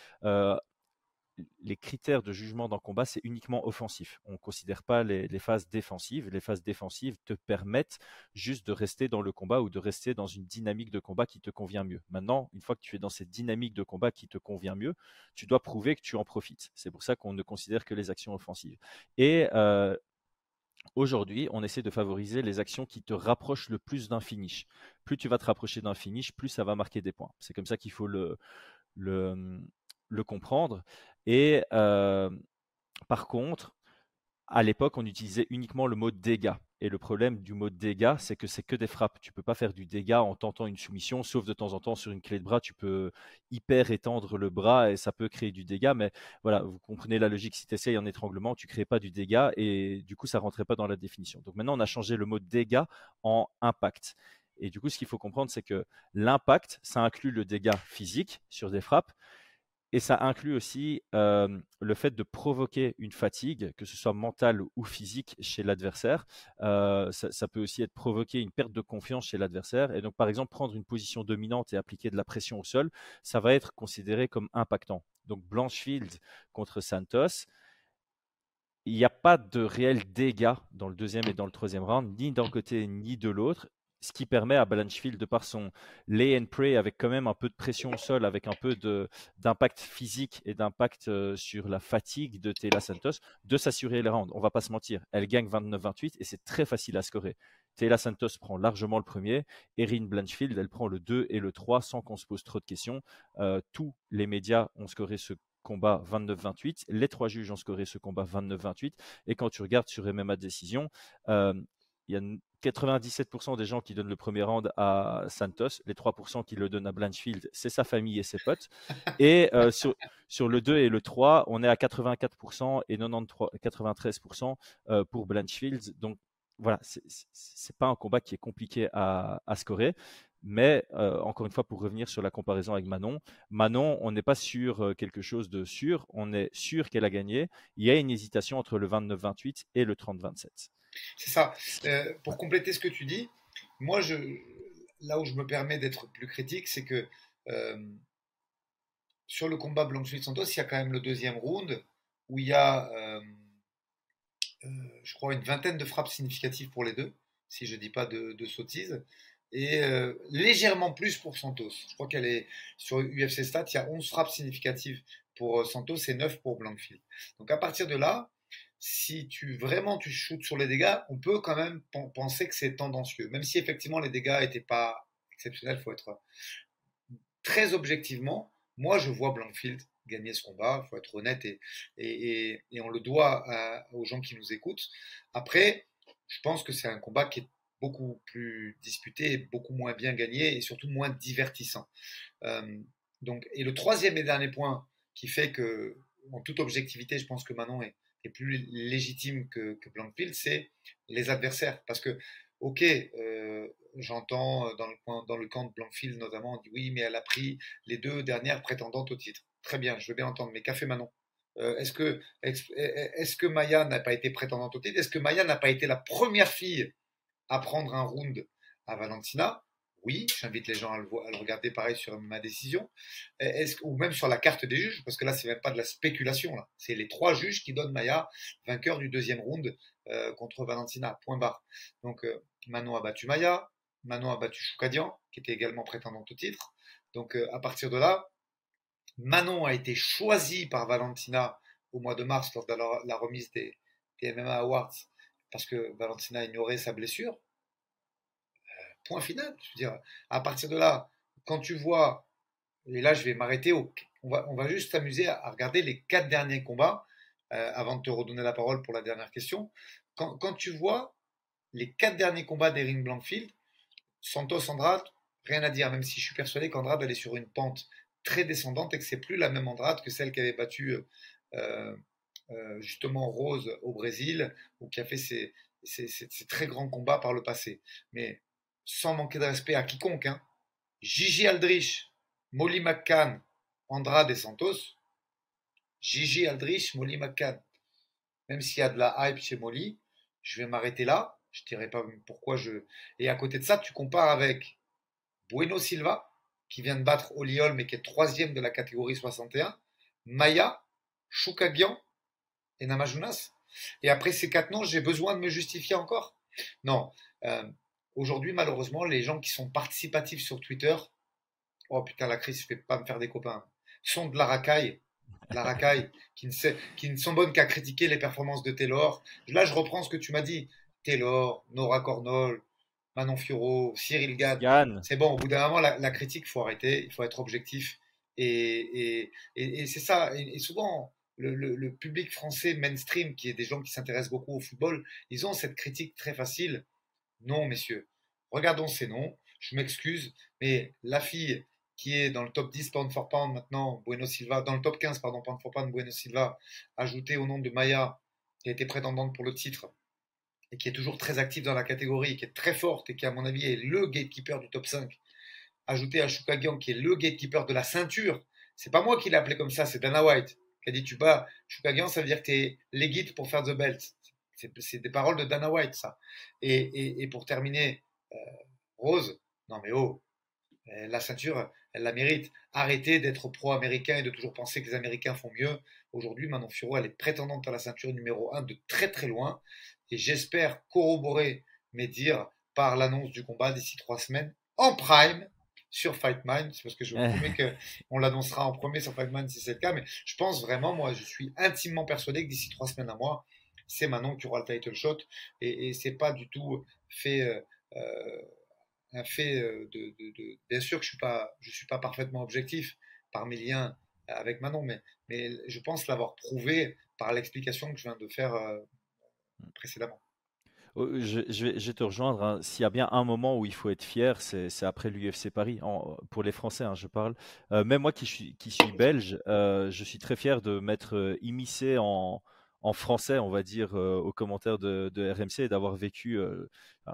les critères de jugement dans combat, c'est uniquement offensif. On ne considère pas les, phases défensives. Les phases défensives te permettent juste de rester dans le combat ou de rester dans une dynamique de combat qui te convient mieux. Maintenant, une fois que tu es dans cette dynamique de combat qui te convient mieux, tu dois prouver que tu en profites. C'est pour ça qu'on ne considère que les actions offensives. Et euh, Aujourd'hui, on essaie de favoriser les actions qui te rapprochent le plus d'un finish. Plus tu vas te rapprocher d'un finish, plus ça va marquer des points. C'est comme ça qu'il faut le, le, le comprendre. Et par contre, à l'époque, on utilisait uniquement le mot dégâts. Et le problème du mot dégâts, c'est que c'est que des frappes. Tu peux pas faire du dégât en tentant une soumission, sauf de temps en temps sur une clé de bras, tu peux hyper étendre le bras et ça peut créer du dégât. Mais voilà, vous comprenez la logique. Si tu essayes un étranglement, tu crées pas du dégât et du coup, ça rentrait pas dans la définition. Donc maintenant, on a changé le mot dégât en impact. Et du coup, ce qu'il faut comprendre, c'est que l'impact, ça inclut le dégât physique sur des frappes, et ça inclut aussi le fait de provoquer une fatigue, que ce soit mentale ou physique chez l'adversaire. ça, peut aussi être provoquer une perte de confiance chez l'adversaire. Et donc, par exemple, prendre une position dominante et appliquer de la pression au sol, ça va être considéré comme impactant. Donc, Blanchfield contre Santos, il n'y a pas de réel dégâts dans le deuxième et dans le troisième round, ni d'un côté ni de l'autre ce qui permet à Blanchfield, de par son lay and pray, avec quand même un peu de pression au sol, avec un peu d'impact physique et d'impact euh, sur la fatigue de Taylor Santos, de s'assurer les rounds. On va pas se mentir, elle gagne 29-28 et c'est très facile à scorer. Taylor Santos prend largement le premier, Erin Blanchfield, elle prend le 2 et le 3 sans qu'on se pose trop de questions. Euh, tous les médias ont scoré ce combat 29-28. Les trois juges ont scoré ce combat 29-28. Et quand tu regardes sur MMA Décision, euh, il y a 97% des gens qui donnent le premier round à Santos, les 3% qui le donnent à Blanchfield, c'est sa famille et ses potes. Et euh, *laughs* sur, sur, le 2 et le 3, on est à 84% et 93, 93% euh, pour Blanchfield. Donc voilà, c'est pas un combat qui est compliqué à, à scorer. Mais euh, encore une fois, pour revenir sur la comparaison avec Manon, Manon, on n'est pas sur quelque chose de sûr, on est sûr qu'elle a gagné. Il y a une hésitation entre le 29-28 et le 30-27. C'est ça. Euh, pour compléter ce que tu dis, moi, là où je me permets d'être plus critique, c'est que euh, sur le combat Blanchfield-Santos, il y a quand même le deuxième round où il y a, euh, je crois, une vingtaine de frappes significatives pour les deux, si je ne dis pas de, de sottises, et légèrement plus pour Santos. Je crois qu'elle est sur UFC Stats, il y a 11 frappes significatives pour Santos et 9 pour Blankfield. Donc à partir de là, si tu vraiment tu shootes sur les dégâts, on peut quand même penser que c'est tendancieux. Même si effectivement les dégâts n'étaient pas exceptionnels, faut être très objectivement. Moi, je vois Blankfield gagner ce combat, il faut être honnête et, on le doit aux gens qui nous écoutent. Après, je pense que c'est un combat qui est beaucoup plus disputé, beaucoup moins bien gagné et surtout moins divertissant. Euh, donc, et le troisième et dernier point qui fait que, en toute objectivité, je pense que Manon est, est plus légitime que, que c'est les adversaires. Parce que, ok, euh, j'entends dans le, camp de Blankfield notamment, on dit oui, mais elle a pris les deux dernières prétendantes au titre. Très bien, je veux bien entendre, mais qu'a fait Manon? Euh, Est-ce que, que Maya n'a pas été prétendante au titre? Est-ce que Maya n'a pas été la première fille à prendre un round à Valentina? Oui, j'invite les gens à le, regarder pareil sur ma décision, ou même sur la carte des juges, parce que là, c'est même pas de la spéculation. C'est les trois juges qui donnent Maya vainqueur du deuxième round euh, contre Valentina, point barre. Donc, euh, Manon a battu Maya, Manon a battu Choukadian, qui était également prétendante au titre. Donc, euh, à partir de là, Manon a été choisie par Valentina au mois de mars lors de la, remise des, des MMA Awards, parce que Valentina ignorait sa blessure Point final. Je veux dire, à partir de là, quand tu vois, et là je vais m'arrêter, on, va, on va juste s'amuser à, regarder les quatre derniers combats euh, avant de te redonner la parole pour la dernière question. Quand, tu vois les quatre derniers combats d'Erin Blankfield, Santos Andrade, rien à dire, même si je suis persuadé qu'Andrade elle est sur une pente très descendante et que c'est plus la même Andrade que celle qui avait battu euh, euh, justement Rose au Brésil ou qui a fait ses, très grands combats par le passé. Mais sans manquer de respect à quiconque, hein. Gigi Aldrich, Molly McCann, Andrade et Santos, Gigi Aldrich, Molly McCann. Même s'il y a de la hype chez Molly, je vais m'arrêter là. Je ne dirai pas pourquoi je. Et à côté de ça, tu compares avec Bueno Silva, qui vient de battre Oliol, mais qui est troisième de la catégorie 61, Maya, Choukagian et Namajunas. Et après ces quatre noms, j'ai besoin de me justifier encore Non. Euh, aujourd'hui, malheureusement, les gens qui sont participatifs sur Twitter, oh putain, la crise ne fait pas me faire des copains, sont de la racaille. La racaille, qui ne, qui ne sont bonnes qu'à critiquer les performances de Taylor. Là, je reprends ce que tu m'as dit. Taylor, Nora Cornol, Manon Fioro, Cyril Gann. C'est bon, au bout d'un moment, la, critique, il faut arrêter, il faut être objectif. Et, c'est ça. Et, souvent, le, public français mainstream, qui est des gens qui s'intéressent beaucoup au football, ils ont cette critique très facile. Non, messieurs, regardons ces noms. Je m'excuse, mais la fille qui est dans le top 10 pound for pound maintenant, Bueno Silva, dans le top 15, pardon, pound for pound, Bueno Silva, ajouté au nom de Maya, qui a été prétendante pour le titre, et qui est toujours très active dans la catégorie, qui est très forte et qui, à mon avis, est le gatekeeper du top 5, ajouté à Shukagian, qui est le gatekeeper de la ceinture. C'est pas moi qui l'ai appelé comme ça, c'est Dana White qui a dit tu bats Shukagian, ça veut dire que tu es legit pour faire the belt. C'est des paroles de Dana White, ça. Et, pour terminer, euh, Rose, non mais oh, euh, la ceinture, elle la mérite. Arrêtez d'être pro-américain et de toujours penser que les Américains font mieux. Aujourd'hui, Manon Furo, elle est prétendante à la ceinture numéro 1 de très très loin et j'espère corroborer mes dires par l'annonce du combat d'ici trois semaines en prime sur Fight Mind. C'est parce que je vous promets *laughs* qu'on l'annoncera en premier sur Fight Mind si c'est le cas. Mais je pense vraiment, moi, je suis intimement persuadé que d'ici trois semaines à moi, c'est Manon qui aura le title shot. Et, et c'est pas du tout fait. Euh, euh, euh, de, bien sûr que je suis pas je suis pas parfaitement objectif par mes liens avec Manon mais mais je pense l'avoir prouvé par l'explication que je viens de faire précédemment. Oh, je, vais, te rejoindre. Hein. S'il y a bien un moment où il faut être fier, c'est après l'UFC Paris. pour les Français, hein, je parle. Même moi qui suis, belge, je suis très fier de m'être immiscé en, en, français, on va dire, aux commentaires de, RMC et d'avoir vécu.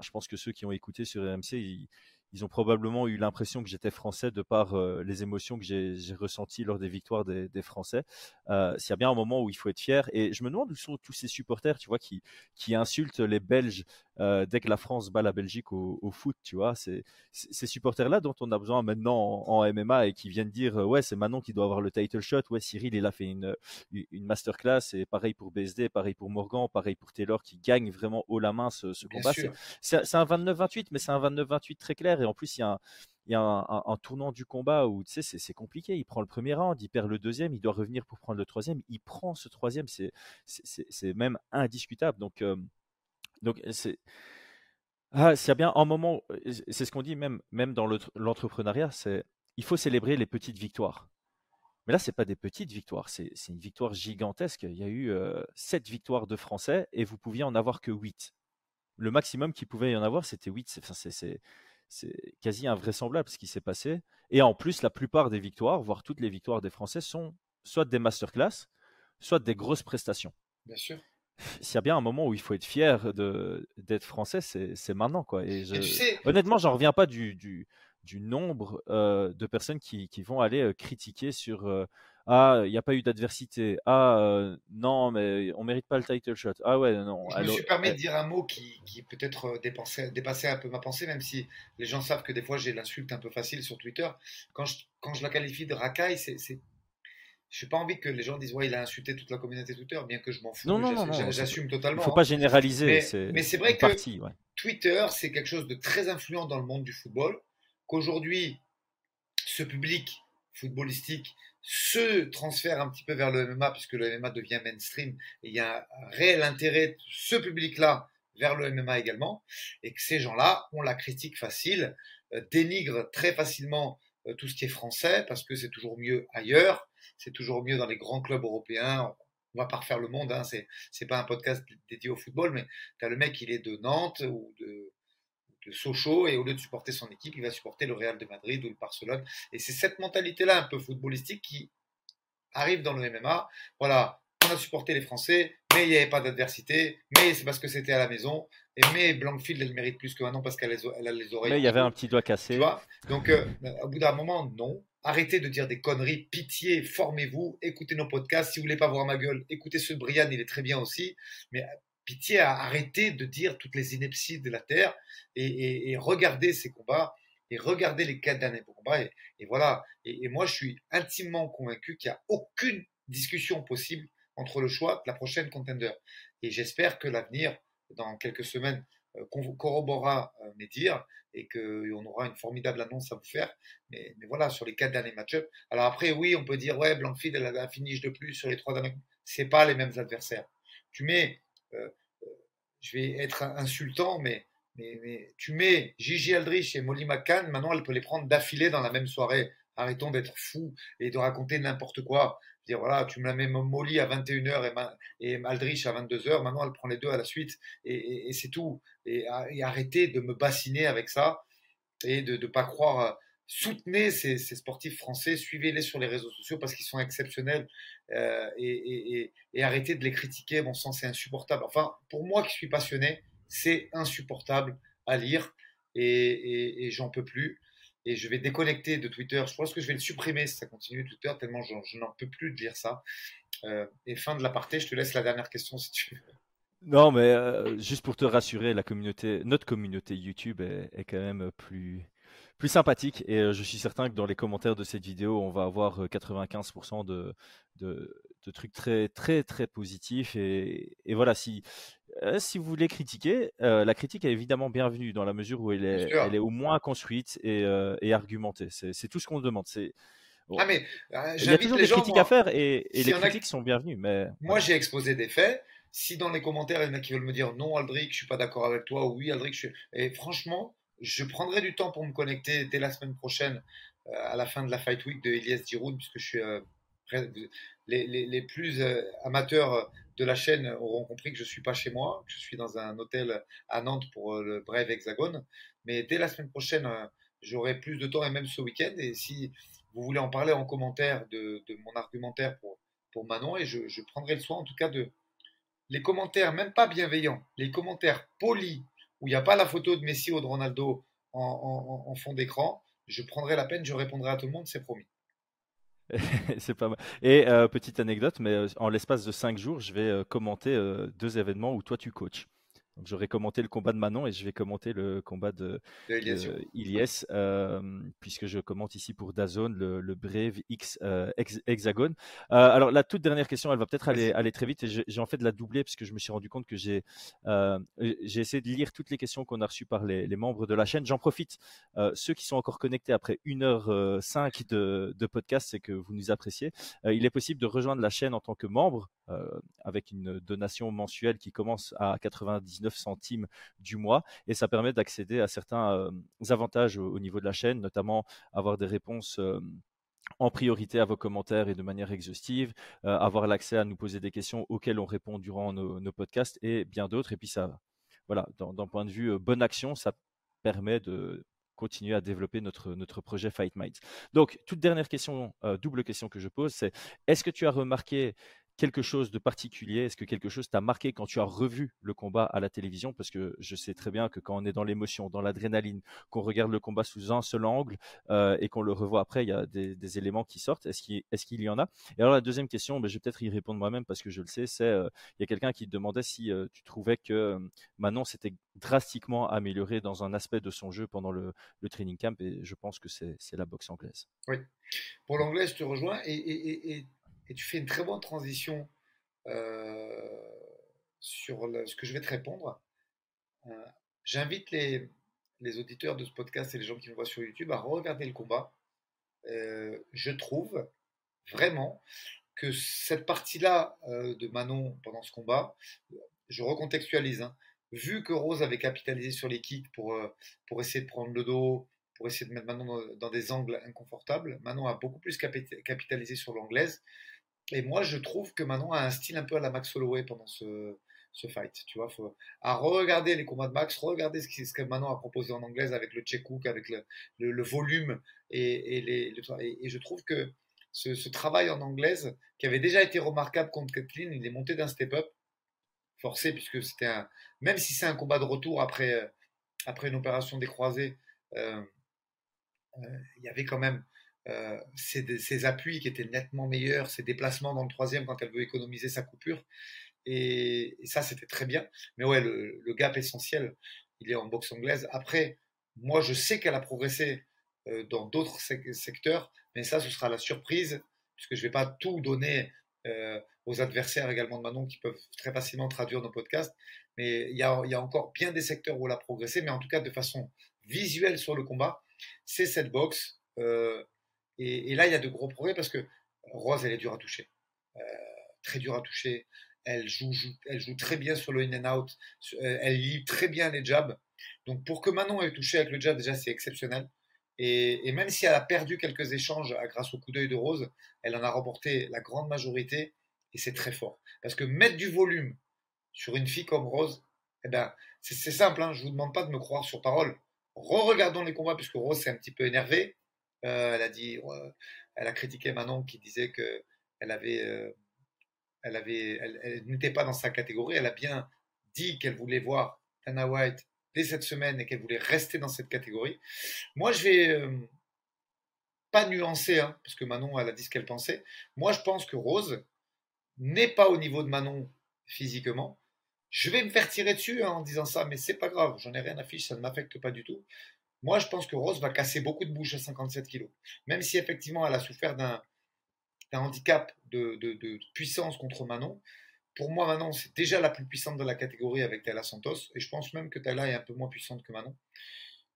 je pense que ceux qui ont écouté sur RMC, ils, ils ont probablement eu l'impression que j'étais français de par euh, les émotions que j'ai ressenties lors des victoires des, Français. Euh, S'il y a bien un moment où il faut être fier, et je me demande où sont tous ces supporters, tu vois, qui, qui insultent les Belges euh, dès que la France bat la Belgique au, foot, tu vois. C'est ces supporters-là dont on a besoin maintenant en, MMA et qui viennent dire ouais, c'est Manon qui doit avoir le title shot, ouais, Cyril, il a fait une, une masterclass, et pareil pour BSD, pareil pour Morgan, pareil pour Taylor qui gagne vraiment haut la main ce, ce combat. C'est un 29-28, mais c'est un 29-28 très clair, et en plus, il y a un tournant du combat où c'est compliqué. Il prend le premier round, il perd le deuxième, il doit revenir pour prendre le troisième. Il prend ce troisième, c'est même indiscutable. Donc euh, donc, c'est. Ah, a bien un moment, c'est ce qu'on dit même, même dans l'entrepreneuriat, c'est il faut célébrer les petites victoires. Mais là, ce n'est pas des petites victoires, c'est une victoire gigantesque. Il y a eu euh, 7 victoires de Français et vous pouviez en avoir que 8. Le maximum qu'il pouvait y en avoir, c'était 8. C'est quasi invraisemblable ce qui s'est passé. Et en plus, la plupart des victoires, voire toutes les victoires des Français, sont soit des masterclass, soit des grosses prestations. Bien sûr s'il y a bien un moment où il faut être fier d'être français, c'est maintenant. Quoi. Et Honnêtement, j'en reviens pas du, du, du nombre euh, de personnes qui, qui, vont aller euh, critiquer sur euh, Ah, il n'y a pas eu d'adversité. Ah, non, mais on mérite pas le title shot. Ah ouais, non. Je me suis permis de dire un mot qui, qui peut-être dépassait un peu ma pensée, même si les gens savent que des fois j'ai l'insulte un peu facile sur Twitter. Quand je, quand je la qualifie de racaille, c'est je n'ai pas envie que les gens disent ouais il a insulté toute la communauté Twitter, bien que je m'en fous. Non, non, non, j'assume totalement. Il ne faut pas hein. généraliser. Mais c'est vrai que Twitter c'est quelque chose de très influent dans le monde du football. Qu'aujourd'hui ce public footballistique se transfère un petit peu vers le MMA puisque le MMA devient mainstream et il y a un réel intérêt de ce public-là vers le MMA également et que ces gens-là ont la critique facile, euh, dénigrent très facilement euh, tout ce qui est français parce que c'est toujours mieux ailleurs c'est toujours mieux dans les grands clubs européens. On va pas refaire le monde, hein, c'est, pas un podcast dédié au football, mais tu as le mec, il est de Nantes ou de, de Sochaux et au lieu de supporter son équipe, il va supporter le Real de Madrid ou le Barcelone. Et c'est cette mentalité-là un peu footballistique qui arrive dans le MMA. Voilà, on a supporté les Français, mais il n'y avait pas d'adversité, mais c'est parce que c'était à la maison. Et mais Blankfield, elle mérite plus que maintenant parce qu'elle a les oreilles. Mais il y avait un petit doigt cassé. Tu vois Donc, euh, au bout d'un moment, non arrêtez de dire des conneries, pitié, formez-vous, écoutez nos podcasts. Si vous voulez pas voir ma gueule, écoutez de Brian, il est très bien aussi. Mais pitié, arrêtez de dire toutes les inepties de la terre et, regardez ces combats et regardez les quatre derniers combats. Et, voilà. Et, moi, je suis intimement convaincu qu'il n'y a aucune discussion possible entre le choix de la prochaine contender. Et j'espère que l'avenir, dans quelques semaines, euh, corroborera euh, mes dires et qu'on aura une formidable annonce à vous faire. Mais, voilà, sur les quatre derniers match-ups. Alors après, oui, on peut dire, ouais, Blankfield, elle a un finish de plus sur les trois derniers. C'est pas les mêmes adversaires. Tu mets, je vais être insultant, mais, mais, tu mets Gigi Aldrich et Molly McCann, maintenant elle peut les prendre d'affilée dans la même soirée. Arrêtons d'être fous et de raconter n'importe quoi voilà, tu me la mets Molly à 21h et, et Aldrich à 22h, maintenant elle prend les deux à la suite et, c'est tout. Et, arrêtez de me bassiner avec ça et de ne pas croire. Soutenez ces, sportifs français, suivez-les sur les réseaux sociaux parce qu'ils sont exceptionnels euh, et, arrêtez de les critiquer. Bon sang, c'est insupportable. Enfin, pour moi qui suis passionné, c'est insupportable à lire et, j'en peux plus et je vais déconnecter de Twitter. Je pense que je vais le supprimer si ça continue Twitter, tellement je, n'en peux plus de lire ça. Euh, et fin de l'aparté, je te laisse la dernière question si tu veux. Non, mais euh, juste pour te rassurer, la communauté, notre communauté YouTube est, quand même plus, plus sympathique. Et euh, je suis certain que dans les commentaires de cette vidéo, on va avoir 95% de, de, de, trucs très, très, très positifs. Et, et voilà, si, euh, si vous voulez critiquer, euh, la critique est évidemment bienvenue dans la mesure où elle est, elle est au moins construite et, euh, et argumentée. C'est tout ce qu'on demande. C'est ah mais il y a toujours des critiques à faire et, les critiques sont bienvenues. Mais moi, j'ai exposé des faits. Si dans les commentaires il y en a qui veulent me dire non, Aldric, je suis pas d'accord avec toi, ou oui, Aldric, je suis... et franchement, je prendrai du temps pour me connecter dès la semaine prochaine à la fin de la Fight Week de Elias Giroud, puisque je suis les, les, les, plus amateurs de la chaîne auront compris que je suis pas chez moi, que je suis dans un hôtel à Nantes pour euh, le Brave Hexagone. Mais dès la semaine prochaine, euh, j'aurai plus de temps et même ce week-end. Et si vous voulez en parler en commentaire de, mon argumentaire pour, pour Manon, et je, prendrai le soin en tout cas de les commentaires, même pas bienveillants, les commentaires polis où il n'y a pas la photo de Messi ou de Ronaldo en fond d'écran, je prendrai la peine, je répondrai à tout le monde, c'est promis. *laughs* c'est pas mal. Et euh, petite anecdote, mais euh, en l'espace de 5 jours, je vais euh, commenter deux événements où toi tu coaches. Donc, j'aurais commenté le combat de Manon et je vais commenter le combat de, Iliès, euh, puisque je commente ici pour Dazone le, Brave X euh, Hexagone. Euh, alors, la toute dernière question, elle va peut-être aller, aller, très vite et j'ai en fait de la doubler puisque je me suis rendu compte que j'ai j'ai essayé de lire toutes les questions qu'on a reçues par les, membres de la chaîne. J'en profite. ceux qui sont encore connectés après 1h05 de, de podcast, c'est que vous nous appréciez. il est possible de rejoindre la chaîne en tant que membre avec une donation mensuelle qui commence à 99 centimes du mois et ça permet d'accéder à certains euh, avantages au, niveau de la chaîne, notamment avoir des réponses euh, en priorité à vos commentaires et de manière exhaustive, euh, avoir l'accès à nous poser des questions auxquelles on répond durant nos, podcasts et bien d'autres. Et puis ça, voilà, d'un point de vue bonne action, ça permet de continuer à développer notre, projet Fight Minds. Donc, toute dernière question, double question que je pose, c'est est-ce que tu as remarqué quelque chose de particulier? Est-ce que quelque chose t'a marqué quand tu as revu le combat à la télévision? Parce que je sais très bien que quand on est dans l'émotion, dans l'adrénaline, qu'on regarde le combat sous un seul angle euh, et qu'on le revoit après, il y a des, éléments qui sortent. Est-ce qu'il y en a? Et alors la deuxième question, ben, je vais peut-être y répondre moi-même parce que je le sais, c'est euh, y a quelqu'un qui te demandait si euh, tu trouvais que Manon s'était drastiquement amélioré dans un aspect de son jeu pendant le, training camp et je pense que c'est la boxe anglaise. Oui, pour l'anglaise, je te rejoins et tu fais une très bonne transition euh, sur ce que je vais te répondre. Euh, j'invite les, les, auditeurs de ce podcast et les gens qui me voient sur YouTube à regarder le combat. Euh, je trouve vraiment que cette partie-là de Manon pendant ce combat, je recontextualise, hein, vu que Rose avait capitalisé sur les kicks pour, pour essayer de prendre le dos, pour essayer de mettre Manon dans, dans des angles inconfortables, Manon a beaucoup plus capitalisé sur l'anglaise. Et moi, je trouve que Manon a un style un peu à la Max Holloway pendant ce, ce fight. Tu vois, à regarder les combats de Max, regarder ce, que Manon a proposé en anglaise avec le check hook, avec le, le, volume et, et, les, et, je trouve que ce, travail en anglaise, qui avait déjà été remarquable contre Kathleen, il est monté d'un step-up forcé puisque c'était un, même si c'est un combat de retour après, euh, après une opération des croisés, euh, euh, il y avait quand même euh, ses, appuis qui étaient nettement meilleurs, ses déplacements dans le troisième quand elle veut économiser sa coupure. Et, ça, c'était très bien. Mais ouais, le, gap essentiel, il est en boxe anglaise. Après, moi, je sais qu'elle a progressé euh, dans d'autres secteurs, mais ça, ce sera la surprise, puisque je ne vais pas tout donner euh, aux adversaires également de Manon qui peuvent très facilement traduire nos podcasts. Mais il y a, encore bien des secteurs où elle a progressé, mais en tout cas de façon visuelle sur le combat, c'est cette boxe. Euh, et, là, il y a de gros progrès parce que Rose, elle est dure à toucher. Euh, très dure à toucher. Elle joue, elle joue très bien sur le in and out. Euh, elle lit très bien les jabs. Donc pour que Manon ait touché avec le jab, déjà, c'est exceptionnel. Et, même si elle a perdu quelques échanges grâce au coup d'œil de Rose, elle en a remporté la grande majorité et c'est très fort. Parce que mettre du volume sur une fille comme Rose, eh ben, c'est simple, hein, je ne vous demande pas de me croire sur parole. Re-regardons les combats puisque Rose s'est un petit peu énervée. Euh, elle a dit, elle a critiqué Manon qui disait que elle avait, euh, elle n'était pas dans sa catégorie. Elle a bien dit qu'elle voulait voir Dana White dès cette semaine et qu'elle voulait rester dans cette catégorie. Moi, je vais euh, pas nuancer, hein, parce que Manon, elle a dit ce qu'elle pensait. Moi, je pense que Rose n'est pas au niveau de Manon physiquement. Je vais me faire tirer dessus hein, en disant ça, mais c'est pas grave, j'en ai rien à fiche, ça ne m'affecte pas du tout. Moi, je pense que Rose va casser beaucoup de bouches à 57 kg. Même si effectivement elle a souffert d'un handicap de, puissance contre Manon. Pour moi, Manon, c'est déjà la plus puissante de la catégorie avec Tala Santos. Et je pense même que Tala est un peu moins puissante que Manon.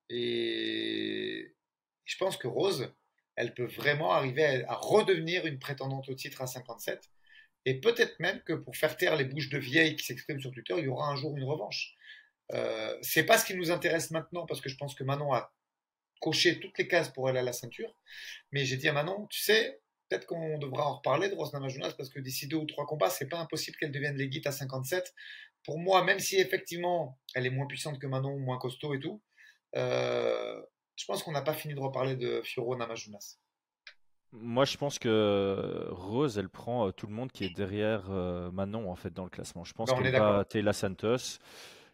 Et je pense que Rose, elle peut vraiment arriver à, redevenir une prétendante au titre à 57. Et peut-être même que pour faire taire les bouches de vieilles qui s'expriment sur Twitter, il y aura un jour une revanche. Euh, c'est pas ce qui nous intéresse maintenant parce que je pense que Manon a coché toutes les cases pour aller à la ceinture. Mais j'ai dit à Manon, tu sais, peut-être qu'on devra en reparler de Rosna Majunas parce que d'ici deux ou trois combats, c'est pas impossible qu'elle devienne guides à 57. Pour moi, même si effectivement elle est moins puissante que Manon, moins costaud et tout, euh, je pense qu'on n'a pas fini de reparler de Fioro Namajunas. Moi, je pense que Rose, elle prend euh, tout le monde qui est derrière Manon en fait dans le classement. Je pense qu'elle va Taylor Santos.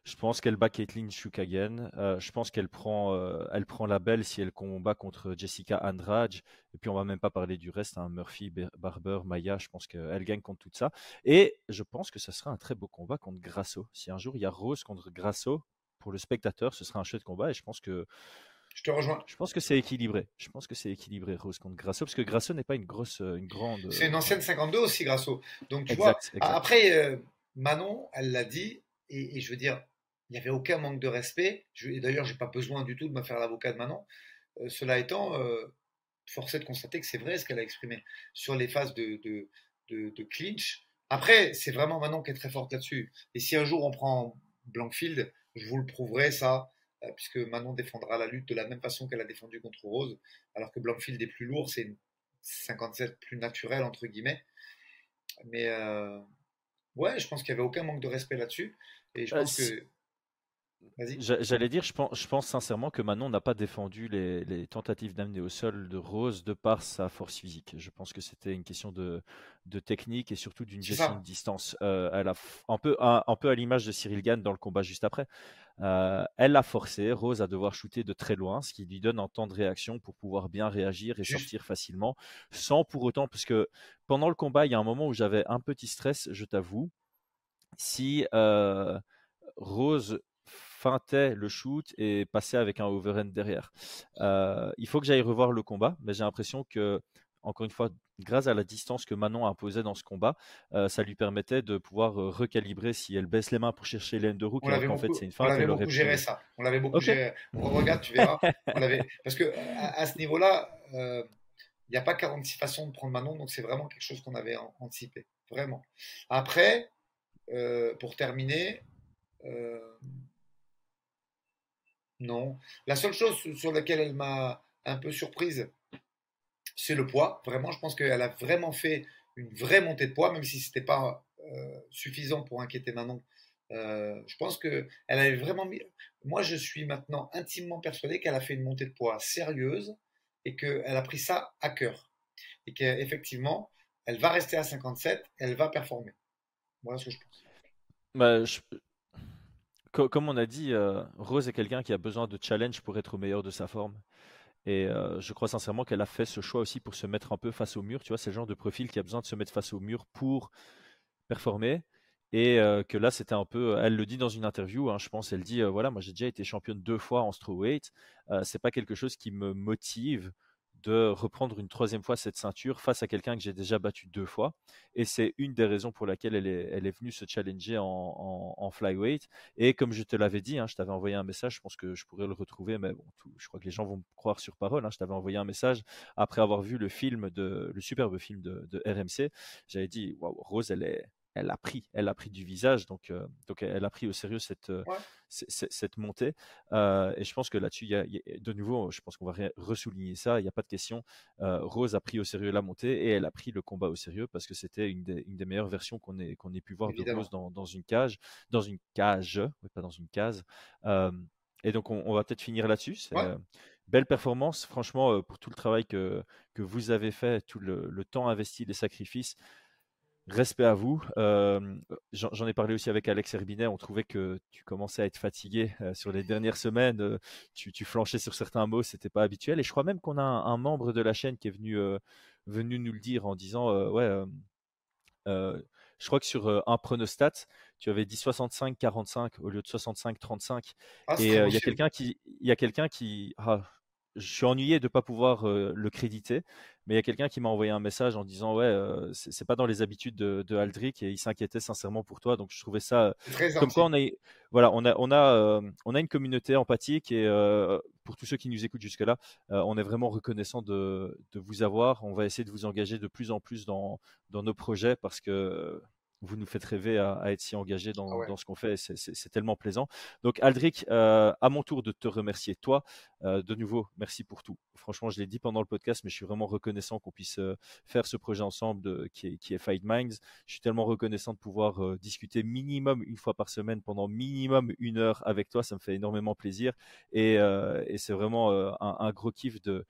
Je pense qu'elle bat Caitlin Shukagen. Euh, je pense qu'elle prend, euh, elle prend la belle si elle combat contre Jessica Andrade. Et puis on va même pas parler du reste. Hein, Murphy, Barber, Maya. Je pense qu'elle gagne contre tout ça. Et je pense que ce sera un très beau combat contre Grasso. Si un jour il y a Rose contre Grasso, pour le spectateur, ce sera un chouette combat. Et je pense que je te rejoins. Je pense que c'est équilibré. Je pense que c'est équilibré Rose contre Grasso parce que Grasso n'est pas une grosse, euh, une grande. C'est une ancienne 52 aussi Grasso. Donc tu vois. Après Manon, elle l'a dit et, je veux dire, il n'y avait aucun manque de respect. et d'ailleurs, je n'ai pas besoin du tout de me faire l'avocat de Manon. Euh, cela étant, euh, forcé de constater que c'est vrai ce qu'elle a exprimé sur les phases de, de, clinch. Après, c'est vraiment Manon qui est très forte là-dessus. Et si un jour on prend Blankfield, je vous le prouverai ça, euh, puisque Manon défendra la lutte de la même façon qu'elle a défendu contre Rose, alors que Blankfield est plus lourd, c'est une 57 plus naturelle, entre guillemets. Mais ouais, je pense qu'il n'y avait aucun manque de respect là-dessus. Et je pense que J'allais dire, je pense, je pense, sincèrement que Manon n'a pas défendu les, tentatives d'amener au sol de Rose de par sa force physique. Je pense que c'était une question de, de, technique et surtout d'une gestion de distance. Euh, elle a un peu, un, peu à l'image de Cyril Gann dans le combat juste après. Euh, elle l'a forcé, Rose, à devoir shooter de très loin, ce qui lui donne un temps de réaction pour pouvoir bien réagir et sortir facilement, sans pour autant, parce que pendant le combat, il y a un moment où j'avais un petit stress, je t'avoue. Si euh, Rose feintait le shoot et passait avec un overhand derrière. Euh, il faut que j'aille revoir le combat, mais j'ai l'impression que, encore une fois, grâce à la distance que Manon imposait dans ce combat, euh, ça lui permettait de pouvoir euh, recalibrer si elle baisse les mains pour chercher l'aine de roue. En fait, c'est une feinte. On l'avait beaucoup géré ça. On l'avait beaucoup géré. On regarde, tu verras. Parce que à, ce niveau-là, il n'y a pas 46 façons de prendre Manon, donc c'est vraiment quelque chose qu'on avait anticipé. Vraiment. Après, pour terminer, non. La seule chose sur laquelle elle m'a un peu surprise, c'est le poids. Vraiment, je pense qu'elle a vraiment fait une vraie montée de poids, même si ce n'était pas euh, suffisant pour inquiéter Manon. Euh, je pense qu'elle avait vraiment mis. Moi, je suis maintenant intimement persuadé qu'elle a fait une montée de poids sérieuse et qu'elle a pris ça à cœur. Et qu'effectivement, elle va rester à 57, elle va performer. Voilà ce que je pense. Bah, je, comme on a dit, euh, Rose est quelqu'un qui a besoin de challenge pour être au meilleur de sa forme. Et euh, je crois sincèrement qu'elle a fait ce choix aussi pour se mettre un peu face au mur. Tu vois, c'est le genre de profil qui a besoin de se mettre face au mur pour performer. Et euh, que là, c'était un peu. Elle le dit dans une interview, hein, je pense. Elle dit voilà, moi j'ai déjà été championne deux fois en strawweight. C'est pas quelque chose qui me motive de reprendre une troisième fois cette ceinture face à quelqu'un que j'ai déjà battu deux fois. Et c'est une des raisons pour laquelle elle est, elle est venue se challenger en, flyweight. Et comme je te l'avais dit, hein, je t'avais envoyé un message, je pense que je pourrais le retrouver, mais bon, je crois que les gens vont me croire sur parole. Hein, je t'avais envoyé un message après avoir vu le film, de, le superbe film de, de RMC. J'avais dit, waouh, Rose, elle est, elle a pris, elle a pris du visage, donc, euh, donc elle a pris au sérieux cette, cette, montée. Euh, et je pense que là-dessus, de nouveau, je pense qu'on va ressouligner ça, il n'y a pas de question. Rose a pris au sérieux la montée et elle a pris le combat au sérieux parce que c'était une des, une des meilleures versions qu'on ait, qu'on ait pu voir de Rose dans, dans, une cage, dans une cage, pas dans une case. et donc on, va peut-être finir là-dessus. Belle performance, franchement, pour tout le travail que, que vous avez fait, tout le, le temps investi, les sacrifices. Respect à vous. J'en ai parlé aussi avec Alex Herbinet. On trouvait que tu commençais à être fatigué sur les dernières semaines. tu, flanchais sur certains mots, c'était pas habituel. Et je crois même qu'on a un, membre de la chaîne qui est venu, venu nous le dire en disant Ouais, je crois que sur un pronostat, tu avais dit 65-45 au lieu de 65-35. Ah, et il y a quelqu'un qui, il y a quelqu'un qui, ah, je suis ennuyé de ne pas pouvoir le créditer, mais il y a quelqu'un qui m'a envoyé un message en disant ouais, euh, c'est pas dans les habitudes de, Aldric et il s'inquiétait sincèrement pour toi. Donc je trouvais ça comme quoi on a voilà on a on a on a une communauté empathique et pour tous ceux qui nous écoutent jusque là, on est vraiment reconnaissant de, de, vous avoir. On va essayer de vous engager de plus en plus dans dans nos projets parce que vous nous faites rêver à, être si engagé dans, ah ce qu'on fait. C'est tellement plaisant. Donc, Aldric, euh, à mon tour de te remercier, toi, euh, de nouveau, merci pour tout. Franchement, je l'ai dit pendant le podcast, mais je suis vraiment reconnaissant qu'on puisse euh, faire ce projet ensemble qui, est, Fight Minds. Je suis tellement reconnaissant de pouvoir discuter minimum une fois par semaine pendant minimum une heure avec toi. Ça me fait énormément plaisir. Et, c'est vraiment un, un, gros kiff de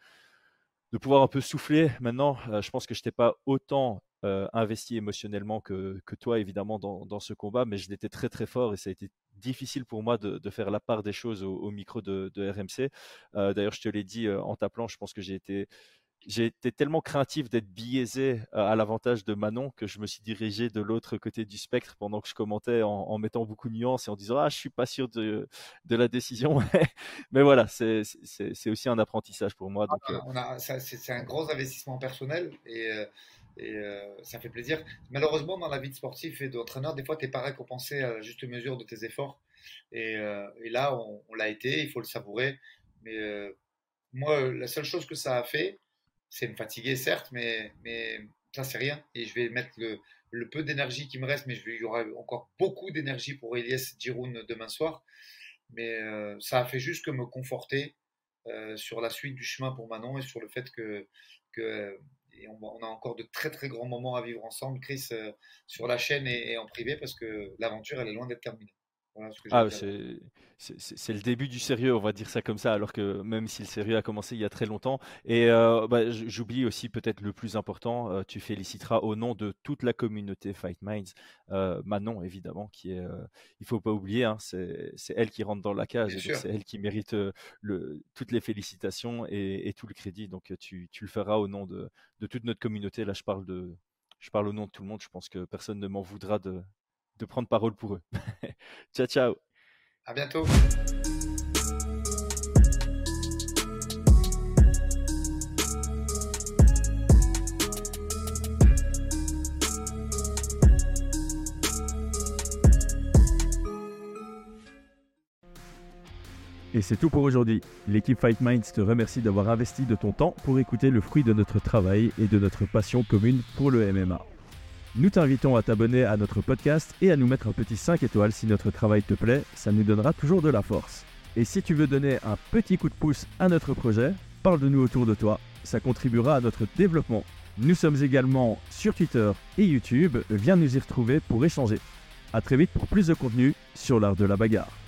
de pouvoir un peu souffler. Maintenant, je pense que je n'étais pas autant euh, investi émotionnellement que, que toi, évidemment, dans, dans, ce combat, mais je l'étais très très fort et ça a été difficile pour moi de, de faire la part des choses au, micro de, de RMC. Euh, d'ailleurs, je te l'ai dit euh, en t'appelant, je pense que j'ai été j'ai été tellement craintif d'être biaisé à l'avantage de Manon que je me suis dirigé de l'autre côté du spectre pendant que je commentais en, mettant beaucoup de nuances et en disant ah je suis pas sûr de, de la décision *laughs* mais voilà c'est aussi un apprentissage pour moi donc, ah, c'est un gros investissement personnel et et euh, ça fait plaisir. Malheureusement, dans la vie de sportif et d'entraîneur, des fois, tu n'es pas récompensé à la juste mesure de tes efforts. Et, euh, et là, on, l'a été, il faut le savourer. Mais euh, moi, la seule chose que ça a fait, c'est me fatiguer, certes, mais, mais ça, c'est rien. Et je vais mettre le, le peu d'énergie qui me reste, mais il y aura encore beaucoup d'énergie pour Elias Giroun demain soir. Mais ça a fait juste que me conforter sur la suite du chemin pour Manon et sur le fait que et on, a encore de très très grands moments à vivre ensemble, Chris, euh, sur la chaîne et, en privé, parce que l'aventure, elle est loin d'être terminée. Ah, c'est le début du sérieux, on va dire ça comme ça, alors que même si le sérieux a commencé il y a très longtemps. Et euh, bah, j'oublie aussi peut-être le plus important, euh, tu féliciteras au nom de toute la communauté Fight Minds, Manon évidemment, qui est, il faut pas oublier, hein, c'est elle qui rentre dans la cage, c'est elle qui mérite le, toutes les félicitations et, tout le crédit. Donc tu, tu, le feras au nom de, de toute notre communauté. Là, je parle de, je parle au nom de tout le monde. Je pense que personne ne m'en voudra de, de prendre parole pour eux. *laughs* ciao, ciao. À bientôt. Et c'est tout pour aujourd'hui. L'équipe Fight Minds te remercie d'avoir investi de ton temps pour écouter le fruit de notre travail et de notre passion commune pour le MMA. Nous t'invitons à t'abonner à notre podcast et à nous mettre un petit 5 étoiles si notre travail te plaît, ça nous donnera toujours de la force. Et si tu veux donner un petit coup de pouce à notre projet, parle de nous autour de toi, ça contribuera à notre développement. Nous sommes également sur Twitter et YouTube, viens nous y retrouver pour échanger. A très vite pour plus de contenu sur l'art de la bagarre.